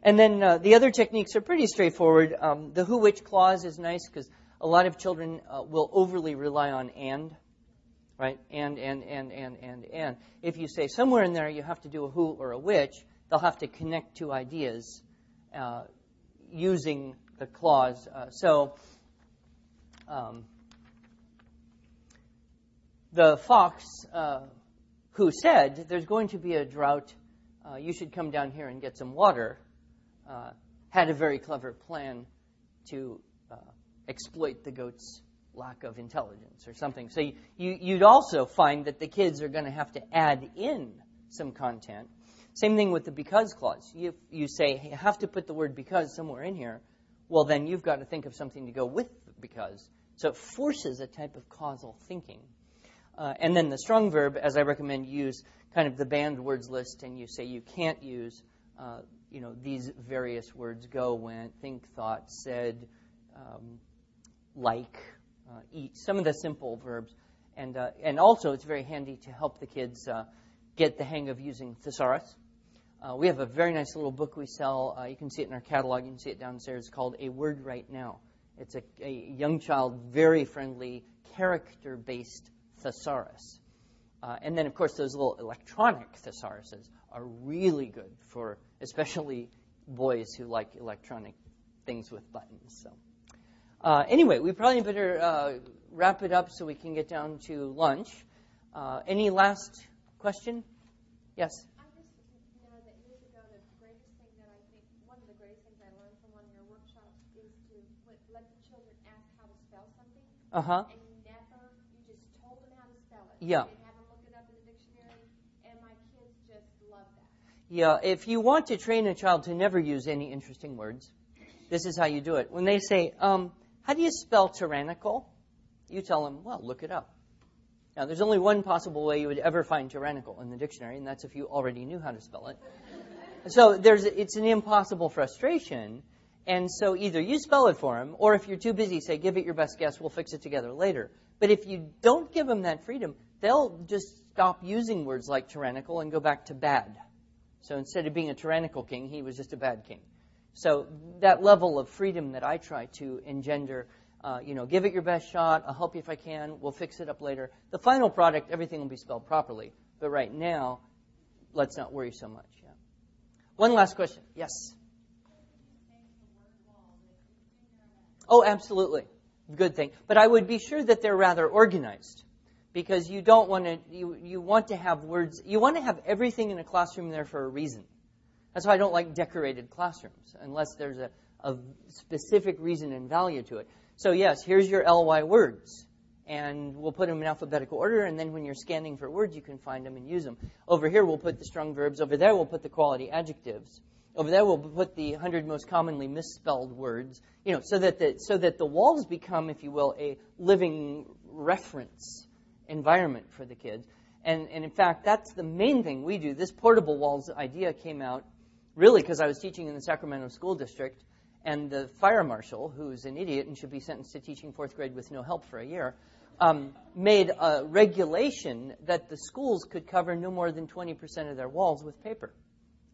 And then uh, the other techniques are pretty straightforward. Um, the who which clause is nice because a lot of children uh, will overly rely on and, right? And, and, and, and, and, and. If you say somewhere in there you have to do a who or a which, they'll have to connect two ideas uh, using the clause. Uh, so, um, the fox uh, who said, There's going to be a drought uh, you should come down here and get some water, uh, had a very clever plan to uh, exploit the goat's lack of intelligence or something. So you, you'd also find that the kids are going to have to add in some content. Same thing with the because clause. You, you say, hey, you have to put the word because somewhere in here. Well, then you've got to think of something to go with because. So it forces a type of causal thinking. Uh, and then the strong verb, as I recommend, use kind of the banned words list, and you say you can't use, uh, you know, these various words: go, went, think, thought, said, um, like, uh, eat. Some of the simple verbs, and uh, and also it's very handy to help the kids uh, get the hang of using thesaurus. Uh, we have a very nice little book we sell. you can see it in our catalog. You can see it downstairs. It's called A Word Write Now. It's a, a young child, very friendly, character-based thesaurus. Uh, and then, of course, those little electronic thesauruses are really good for especially boys who like electronic things with buttons. So, uh, anyway, we probably better uh, wrap it up so we can get down to lunch. Uh, any last question? Yes. I just know that years ago, the greatest thing that I think, one of the greatest things I learned from one of your workshops is to let, let the children ask how to spell something. Uh huh. And you never, you just told them how to spell it. Yeah. You have them look it up in the dictionary. And my kids just love that. Yeah, if you want to train a child to never use any interesting words, this is how you do it. When they say, um, How do you spell tyrannical? You tell them, Well, look it up. Now, there's only one possible way you would ever find tyrannical in the dictionary, and that's if you already knew how to spell it. so there's, it's an impossible frustration. And so either you spell it for them, or if you're too busy, say, give it your best guess, we'll fix it together later. But if you don't give them that freedom, they'll just stop using words like tyrannical and go back to bad. So instead of being a tyrannical king, he was just a bad king. So that level of freedom that I try to engender, uh, you know, give it your best shot. I'll help you if I can. We'll fix it up later. The final product, everything will be spelled properly. But right now, let's not worry so much. Yeah. One last question. Yes. Oh, absolutely. Good thing. But I would be sure that they're rather organized because you don't want to you, you want to have words you want to have everything in a classroom there for a reason. That's why i don't like decorated classrooms unless there's a, a specific reason and value to it. So yes here's your ly words and we'll put them in alphabetical order and then when you're scanning for words you can find them and use them over here we'll put the strong verbs. Over there we'll put the quality adjectives over there we'll put the 100 most commonly misspelled words you know so that the so that the walls become if you will a living reference environment for the kids. And, and in fact, that's the main thing we do. This portable walls idea came out really because I was teaching in the Sacramento School District, and the fire marshal, who's an idiot and should be sentenced to teaching fourth grade with no help for a year, um, made a regulation that the schools could cover no more than 20% of their walls with paper.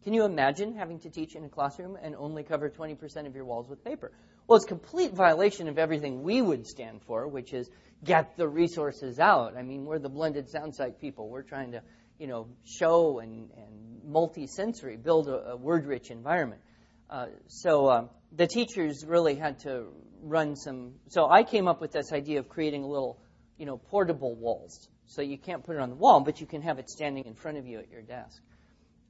Can you imagine having to teach in a classroom and only cover 20% of your walls with paper? Well, it's complete violation of everything we would stand for, which is get the resources out. I mean, we're the blended sound sight people. We're trying to, you know, show and, and multi-sensory, build a, a word-rich environment. Uh, so uh, the teachers really had to run some. So I came up with this idea of creating a little, you know, portable walls. So you can't put it on the wall, but you can have it standing in front of you at your desk.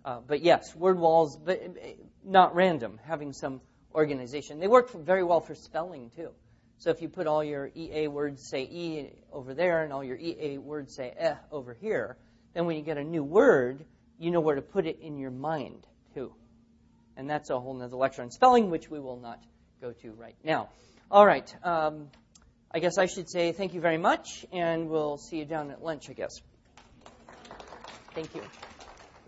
Uh, but yes, word walls, but uh, not random, having some organization. They work very well for spelling too. So if you put all your EA words say E over there and all your EA words say eh over here, then when you get a new word, you know where to put it in your mind too. And that's a whole nother lecture on spelling, which we will not go to right now. All right. Um, I guess I should say thank you very much, and we'll see you down at lunch, I guess. Thank you.